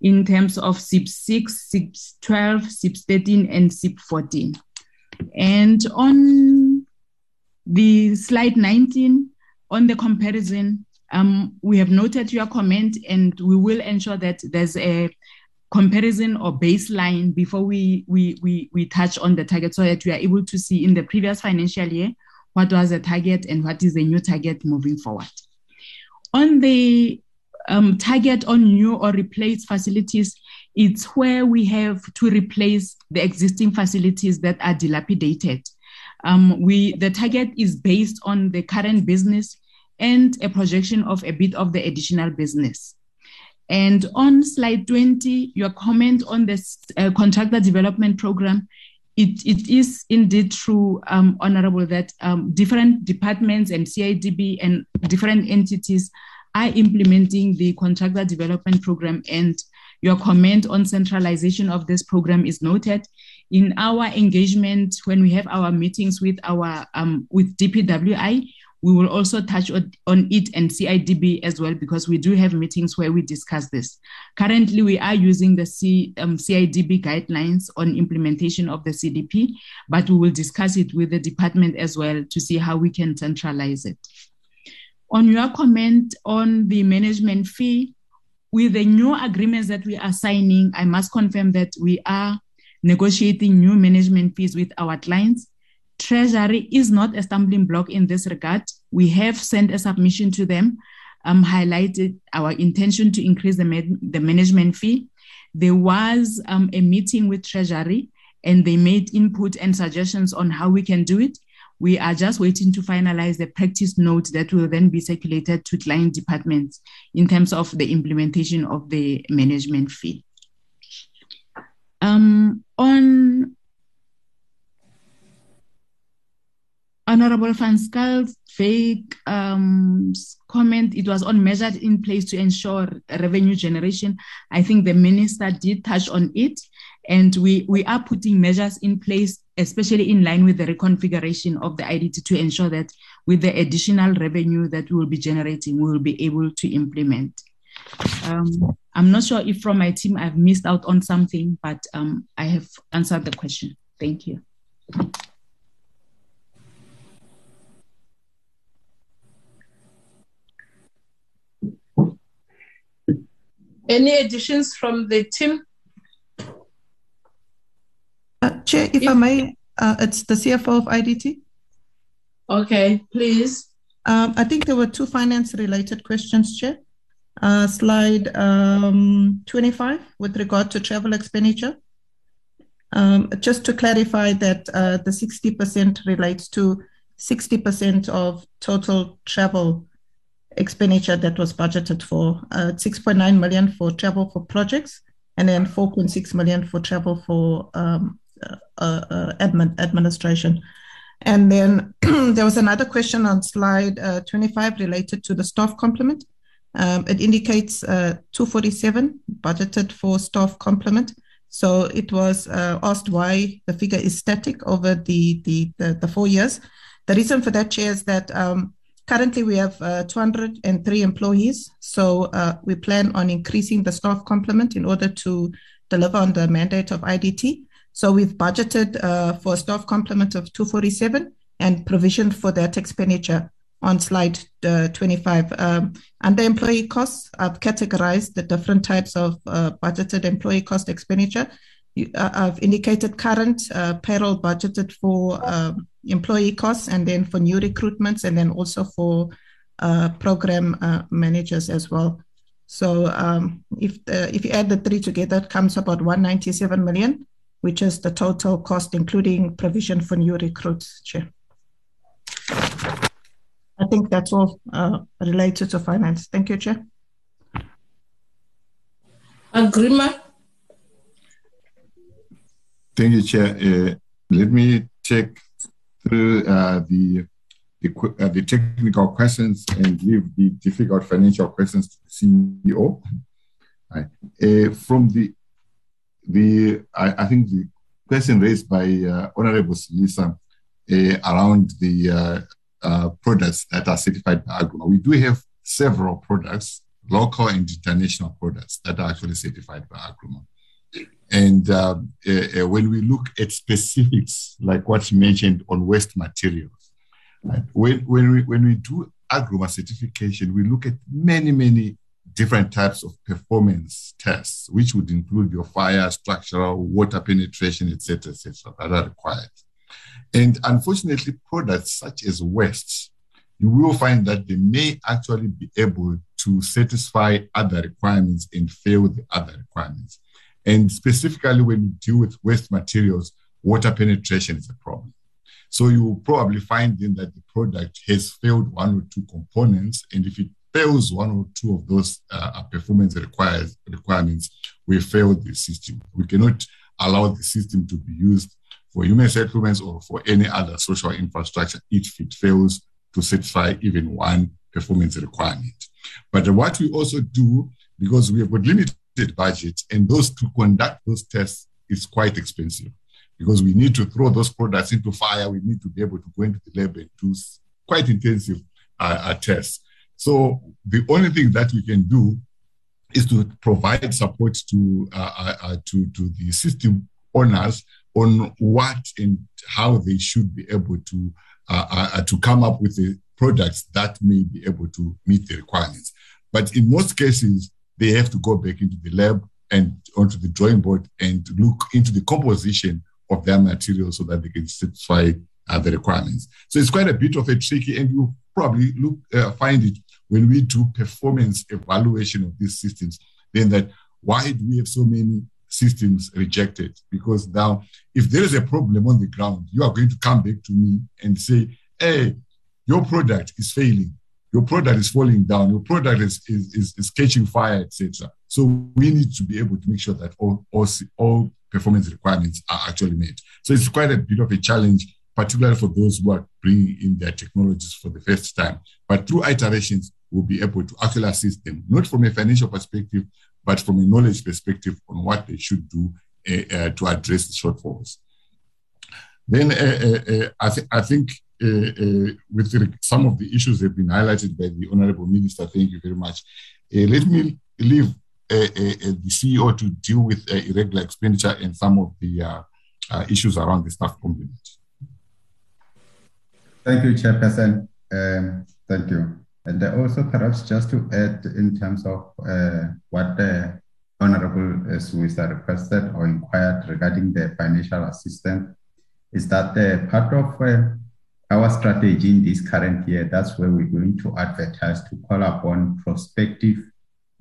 in terms of SIP 6, SIP 12, SIP 13, and SIP 14. And on the slide 19, on the comparison, Um, we have noted your comment and we will ensure that there's a comparison or baseline before we, we, we, we touch on the target so that we are able to see in the previous financial year what was the target and what is the new target moving forward. On the um, target on new or replaced facilities, it's where we have to replace the existing facilities that are dilapidated. Um, we the target is based on the current business and a projection of a bit of the additional business. And on slide 20, your comment on this uh, contractor development program, it, it is indeed true, um, Honorable, that um, different departments and CIDB and different entities are implementing the contractor development program. And your comment on centralization of this program is noted. In our engagement, when we have our meetings with our um, with DPWI, we will also touch on, it and CIDB as well because we do have meetings where we discuss this. Currently, we are using the C, um, CIDB guidelines on implementation of the CDP, but we will discuss it with the department as well to see how we can centralize it. On your comment on the management fee, with the new agreements that we are signing, I must confirm that we are negotiating new management fees with our clients Treasury is not a stumbling block in this regard. We have sent a submission to them, um, highlighted our intention to increase the, the management fee. There was um, a meeting with Treasury and they made input and suggestions on how we can do it. We are just waiting to finalize the practice note that will then be circulated to client departments in terms of the implementation of the management fee. Um, on Honorable Van Schalk's vague um, comment, it was on measures in place to ensure revenue generation. I think the minister did touch on it, and we, we are putting measures in place, especially in line with the reconfiguration of the IDT to ensure that with the additional revenue that we will be generating, we will be able to implement. Um, I'm not sure if from my team I've missed out on something, but um, I have answered the question. Thank you. Any additions from the team? Uh, Chair, if, if I may, uh, it's the CFO of IDT. Okay, please. Um, I think there were two finance related questions, Chair. Uh, slide um, 25 with regard to travel expenditure. Um, just to clarify that uh, the 60% relates to 60% of total travel expenditure that was budgeted for uh, 6.9 million for travel for projects and then 4.6 million for travel for um, uh, uh, admin, administration. And then there was another question on slide uh, 25 related to the staff complement. Um, it indicates uh, 247 budgeted for staff complement. So it was asked why the figure is static over the, the, the, the, four years. The reason for that, Chair, is that um, Currently, we have uh, 203 employees. So uh, we plan on increasing the staff complement in order to deliver on the mandate of IDT. So we've budgeted uh, for a staff complement of 247 and provisioned for that expenditure on slide uh, 25. Um, under employee costs, I've categorized the different types of uh, budgeted employee cost expenditure. Uh, I've indicated current payroll budgeted for um, employee costs and then for new recruitments and then also for uh, program uh, managers as well. So um, if the, if you add the three together, it comes about 197 million, which is the total cost, including provision for new recruits, Chair. I think that's all uh, related to finance. Thank you, Chair. Agrement. Thank you, Chair. Uh, let me check through uh, the the, uh, the, technical questions and leave the difficult financial questions to the CEO. Right. Uh, from the the I, I, think the question raised by uh, Honorable Silisa uh, around the uh, products that are certified by Agrement. We do have several products, local and international products that are actually certified by Agrement. And uh, uh, when we look at specifics, like what's mentioned on waste materials, right? when, when, we, when we do Agrement certification, we look at many, many different types of performance tests, which would include your fire, structural, water penetration, etc., etc., that are required. And unfortunately, products such as waste, you will find that they may actually be able to satisfy other requirements and fail the other requirements. And specifically, when you deal with waste materials, water penetration is a problem. So you will probably find then that the product has failed one or two components. And if it fails one or two of those uh, performance requires, requirements, we fail the system. We cannot allow the system to be used for human settlements or for any other social infrastructure if it fails to satisfy even one performance requirement. But what we also do, because we have got limited budget, and those to conduct those tests is quite expensive because we need to throw those products into fire. We need to be able to go into the lab and do quite intensive uh, uh, tests. So the only thing that we can do is to provide support to uh, uh, uh to to the system owners on what and how they should be able to uh, to come up with the products that may be able to meet the requirements. But in most cases, they have to go back into the lab and onto the drawing board and look into the composition of their material so that they can satisfy uh, the requirements. So it's quite a bit of a tricky, and you probably look uh, find it when we do performance evaluation of these systems. Then that why do we have so many systems rejected? Because now, if there is a problem on the ground, you are going to come back to me and say, "Hey, your product is failing." Your product is falling down. Your product is, is, is, is catching fire, etc. So we need to be able to make sure that all, all, all performance requirements are actually met. So it's quite a bit of a challenge, particularly for those who are bringing in their technologies for the first time. But through iterations, we'll be able to actually assist them, not from a financial perspective, but from a knowledge perspective on what they should do uh, uh, to address the shortfalls. Then uh, I, th- I, think with some of the issues that have been highlighted by the Honorable Minister, thank you very much. let me leave the CEO to deal with irregular expenditure and some of the uh, uh, issues around the staff complement. Thank you, Chairperson. Um, thank you. And also, perhaps just to add in terms of uh, what the Honorable Suisa requested or inquired regarding the financial assistance, is that uh, part of uh, our strategy in this current year, that's where we're going to advertise to call upon prospective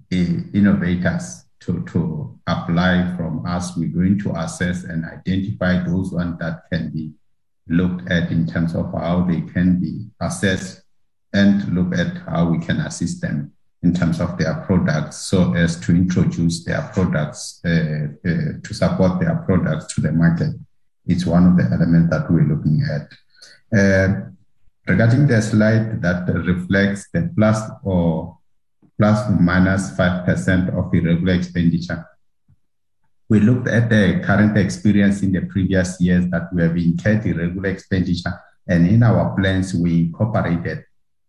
innovators to, to apply from us. We're going to assess and identify those ones that can be looked at in terms of how they can be assessed and look at how we can assist them in terms of their products so as to introduce their products, uh, uh, to support their products to the market. It's one of the elements that we're looking at. Uh, regarding the slide that reflects the plus or plus or minus 5% of irregular expenditure. We looked at the current experience in the previous years that we have incurred irregular expenditure, and in our plans, we incorporated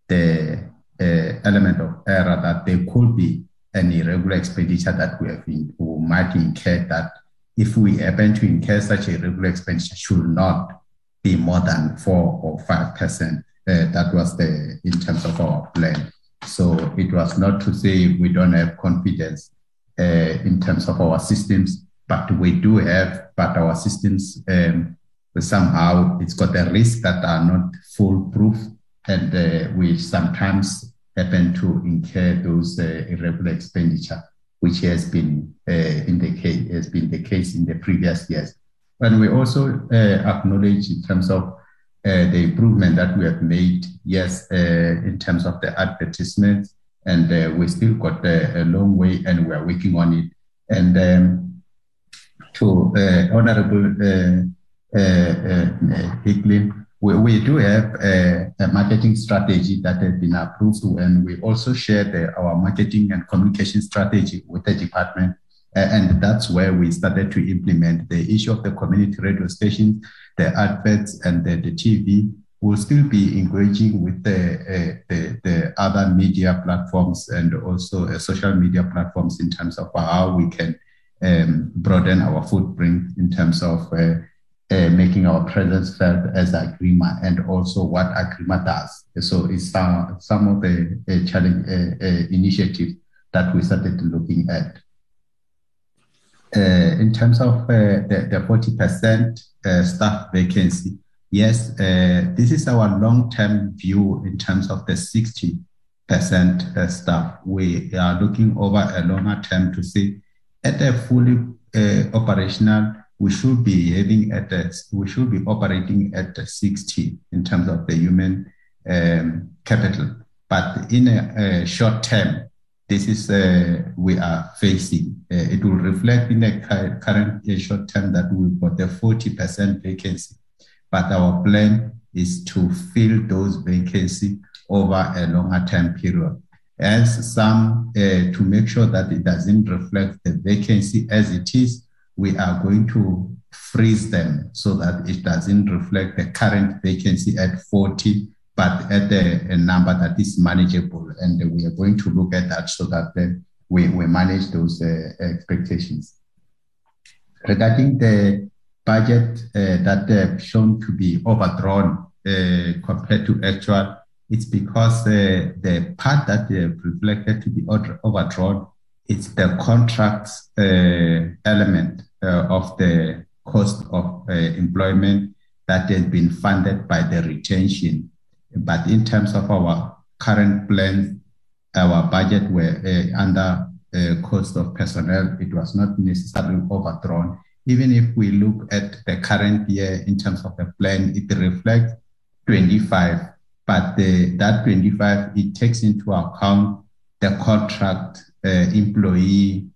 the uh, element of error that there could be an irregular expenditure that we have in, we might incur that if we happen to incur such a irregular expenditure should not be more than four or five percent. Uh, that was the in terms of our plan. So it was not to say we don't have confidence uh, in terms of our systems, but we do have, but our systems um, somehow it's got a risk that are not foolproof, and uh, we sometimes happen to incur those uh, irregular expenditure, which has been uh, in the case has been the case in the previous years. And we also uh, acknowledge in terms of uh, the improvement that we have made, yes, uh, in terms of the advertisements, and uh, we still got a, a, long way, and we are working on it. And um, to Honorable Hicklin, we, we, do have a, a, marketing strategy that has been approved, and we also share the, our marketing and communication strategy with the department. And that's where we started to implement the issue of the community radio stations the adverts and the, the TV will still be engaging with the, uh, the, the, other media platforms and also uh, social media platforms in terms of how we can um, broaden our footprint in terms of uh, uh, making our presence felt as Agrement and also what Agrement does. So it's some, some of the uh, challenge uh, uh, initiatives that we started looking at. Uh, in terms of uh, the, the 40% staff vacancy, yes, this is our long-term view in terms of the 60 percent staff. We are looking over a longer term to see at a fully uh, operational we should be having at a, we should be operating at 60 in terms of the human um, capital. But in a, a, short term, this is uh, we are facing. Uh, it will reflect in the current short term that we've got the 40% vacancy. But our plan is to fill those vacancies over a longer term period. As some, uh, to make sure that it doesn't reflect the vacancy as it is, we are going to freeze them so that it doesn't reflect the current vacancy at 40, but at a, a number that is manageable. And we are going to look at that so that then we, we manage those uh, expectations. Regarding the budget uh, that uh, shown to be overdrawn uh, compared to actual, it's because uh, the part that reflected to be overdrawn it's the contracts uh, element uh, of the cost of uh, employment that has been funded by the retention. But in terms of our current plans, our budget were uh, under uh, cost of personnel. It was not necessarily overdrawn. Even if we look at the current year in terms of the plan, it reflects 25, but the, that 25, it takes into account the contract uh, employee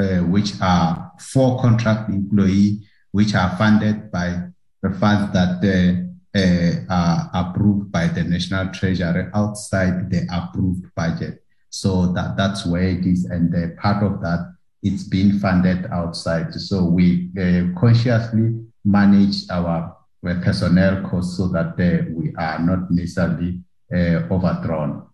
uh, which are four contract employee, which are funded by the funds that uh, are approved by the National Treasury outside the approved budget. So that, that's where it is. And part of that, it's being funded outside. So we consciously manage our personnel costs so that we are not necessarily overdrawn.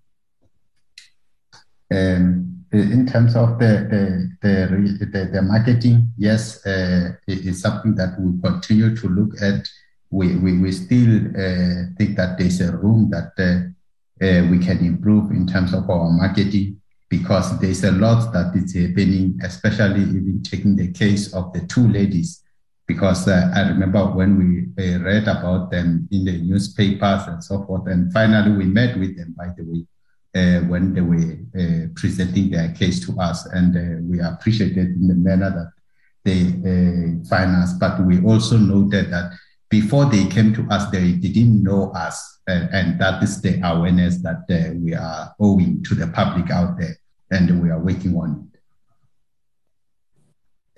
Um, in terms of the the, the, the marketing, yes, uh, it is something that we continue to look at. We, we, we still uh, think that there's a room that uh, uh, we can improve in terms of our marketing because there's a lot that is happening, especially even taking the case of the two ladies. Because uh, I remember when we uh, read about them in the newspapers and so forth, and finally we met with them, by the way uh, when they were presenting their case to us, and we appreciated in the manner that they uh. But we also noted that before they came to us, they didn't know us, and, and that is the awareness that uh, we are owing to the public out there, and we are working on it.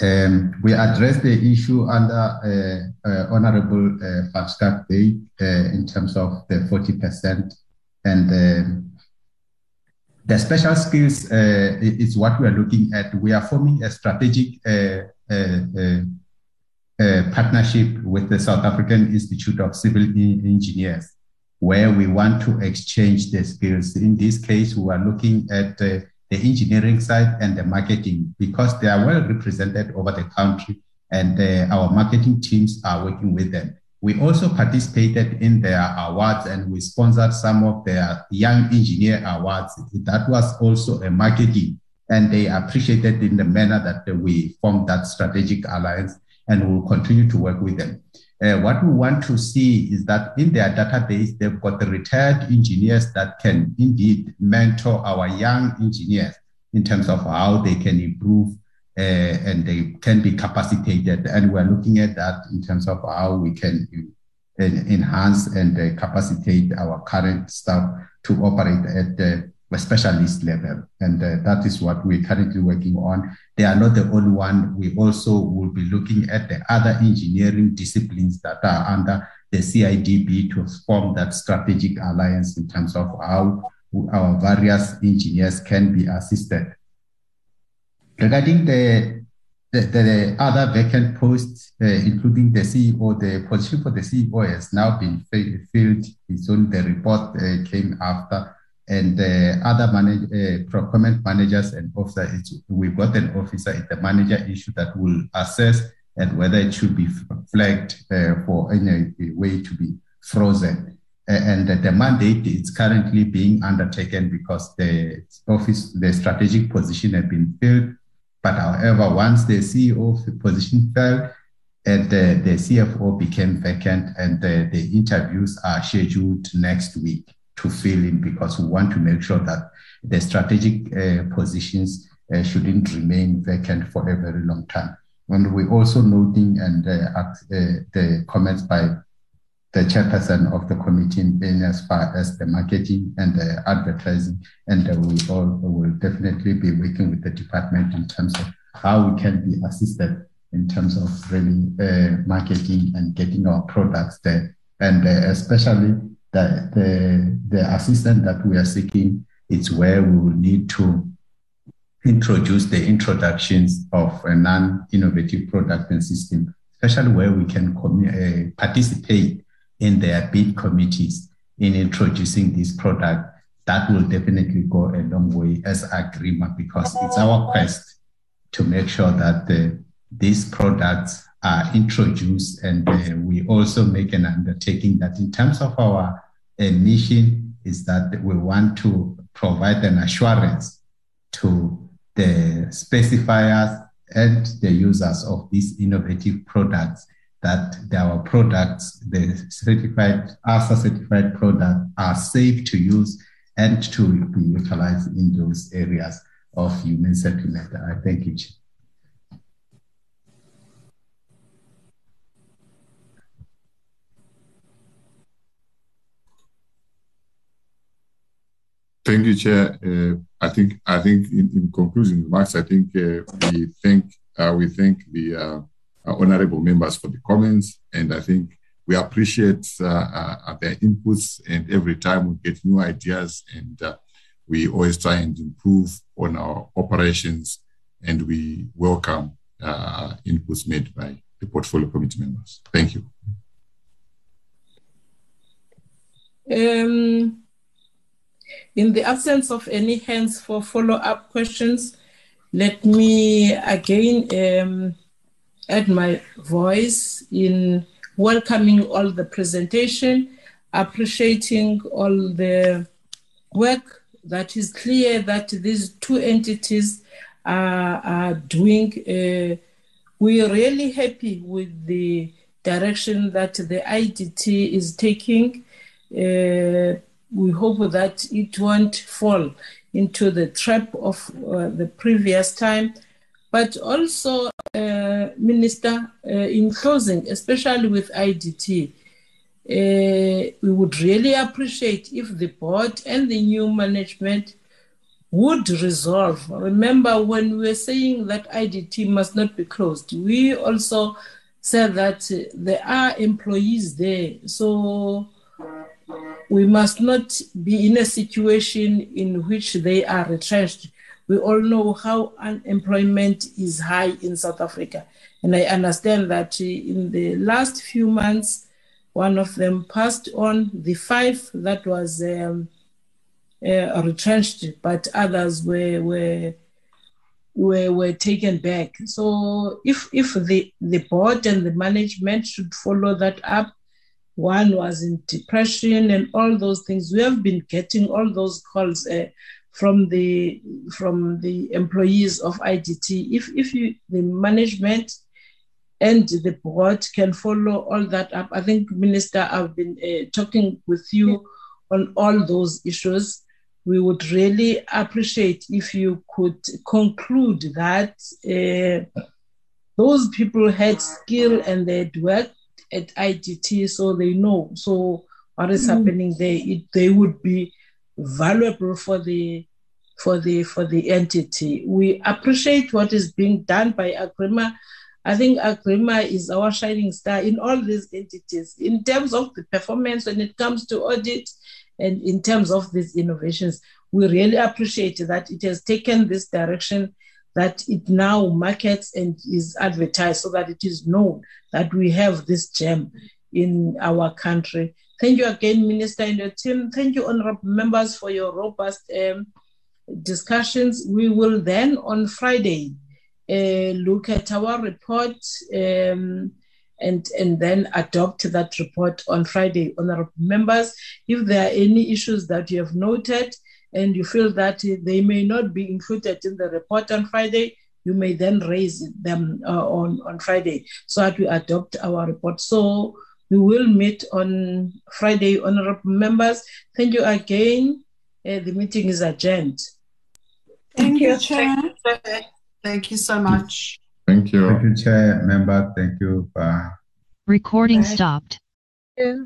Um, we addressed the issue under uh, uh, Honorable uh, Van Schalkwyk uh, in terms of the 40% and um, the special skills uh, is what we are looking at. We are forming a strategic uh, uh, uh, uh partnership with the South African Institute of Civil Engineers, where we want to exchange the skills. In this case, we are looking at uh, the engineering side and the marketing because they are well represented over the country, and our marketing teams are working with them. We also participated in their awards and we sponsored some of their young engineer awards. That was also a marketing and they appreciated in the manner that we formed that strategic alliance and we'll continue to work with them. Uh, what we want to see is that in their database, they've got the retired engineers that can indeed mentor our young engineers in terms of how they can improve uh, and they can be capacitated. And we're looking at that in terms of how we can enhance and uh, capacitate our current staff to operate at the specialist level. And uh, that is what we're currently working on. They are not the only one. We also will be looking at the other engineering disciplines that are under the CIDB to form that strategic alliance in terms of how our various engineers can be assisted Regarding the, the, the other vacant posts, uh, including the CEO, the position for the CEO has now been filled. It's only the report uh, came after. And the other manage, uh, procurement managers and officers, we've got an officer, it's the manager issue that will assess and whether it should be flagged uh, for any way to be frozen. And the mandate is currently being undertaken because the office, the strategic position had been filled. But however, once the CEO position fell, and the, the CFO became vacant, and the, the interviews are scheduled next week to fill in because we want to make sure that the strategic uh, positions uh, shouldn't remain vacant for a very long time. And we're also noting and uh, uh the comments by the chairperson of the committee in as far as the marketing and the advertising. And uh, we all will definitely be working with the department in terms of how we can be assisted in terms of really uh, marketing and getting our products there. And especially the, the, the assistance that we are seeking, is where we will need to introduce the introductions of a non-innovative product and system, especially where we can uh, participate in their bid committees in introducing this product. That will definitely go a long way as Agrement because it's our quest to make sure that the, these products are introduced and uh, we also make an undertaking that in terms of our uh, mission is that we want to provide an assurance to the specifiers and the users of these innovative products that our products, the certified, ASA certified products are safe to use and to be utilized in those areas of human settlement. I thank you. Thank you, Chair. Uh, I think I think in, in conclusion remarks, I think uh, we thank uh, we thank the uh, honorable members for the comments, and I think we appreciate uh, uh, their inputs. And every time we get new ideas, and we always try and improve on our operations, and we welcome inputs made by the portfolio committee members. Thank you. Um, in the absence of any hands for follow-up questions, let me again um, add my voice in welcoming all the presentation, appreciating all the work that is clear that these two entities are, are doing. Uh, we are really happy with the direction that the IDT is taking. Uh, we hope that it won't fall into the trap of uh, the previous time. But also, uh, Minister, uh, in closing, especially with IDT, uh, we would really appreciate if the board and the new management would resolve. Remember, when we were saying that IDT must not be closed, we also said that there are employees there. So we must not be in a situation in which they are retrenched. We all know how unemployment is high in South Africa. And I understand that in the last few months, one of them passed on, the five that was um, uh, retrenched, but others were, were, were, were taken back. So if, if the, the board and the management should follow that up, one was in depression and all those things. We have been getting all those calls uh, from the from the employees of IDT. If if you the management and the board can follow all that up, I think Minister, I've been uh, talking with you on all those issues. We would really appreciate if you could conclude that uh, those people had skill and they had worked at IDT so they know. So what is mm. happening there, it, they would be valuable for the for the for the entity. We appreciate what is being done by Agrement. I think Agrement is our shining star in all these entities in terms of the performance when it comes to audit and in terms of these innovations. We really appreciate that it has taken this direction that it now markets and is advertised so that it is known that we have this gem in our country. Thank you again, Minister and your team. Thank you, honorable members, for your robust um, discussions. We will then on Friday uh, look at our report um, and, and then adopt that report on Friday. Honorable members, if there are any issues that you have noted and you feel that they may not be included in the report on Friday, you may then raise them uh, on, on Friday so that we adopt our report. So we will meet on Friday, honorable members. Thank you again. Uh, the meeting is adjourned. Thank you, Chair. Thank you so much. Thank you. Thank you, Chair, member. Thank you. Bye. Recording Bye. stopped. Yeah.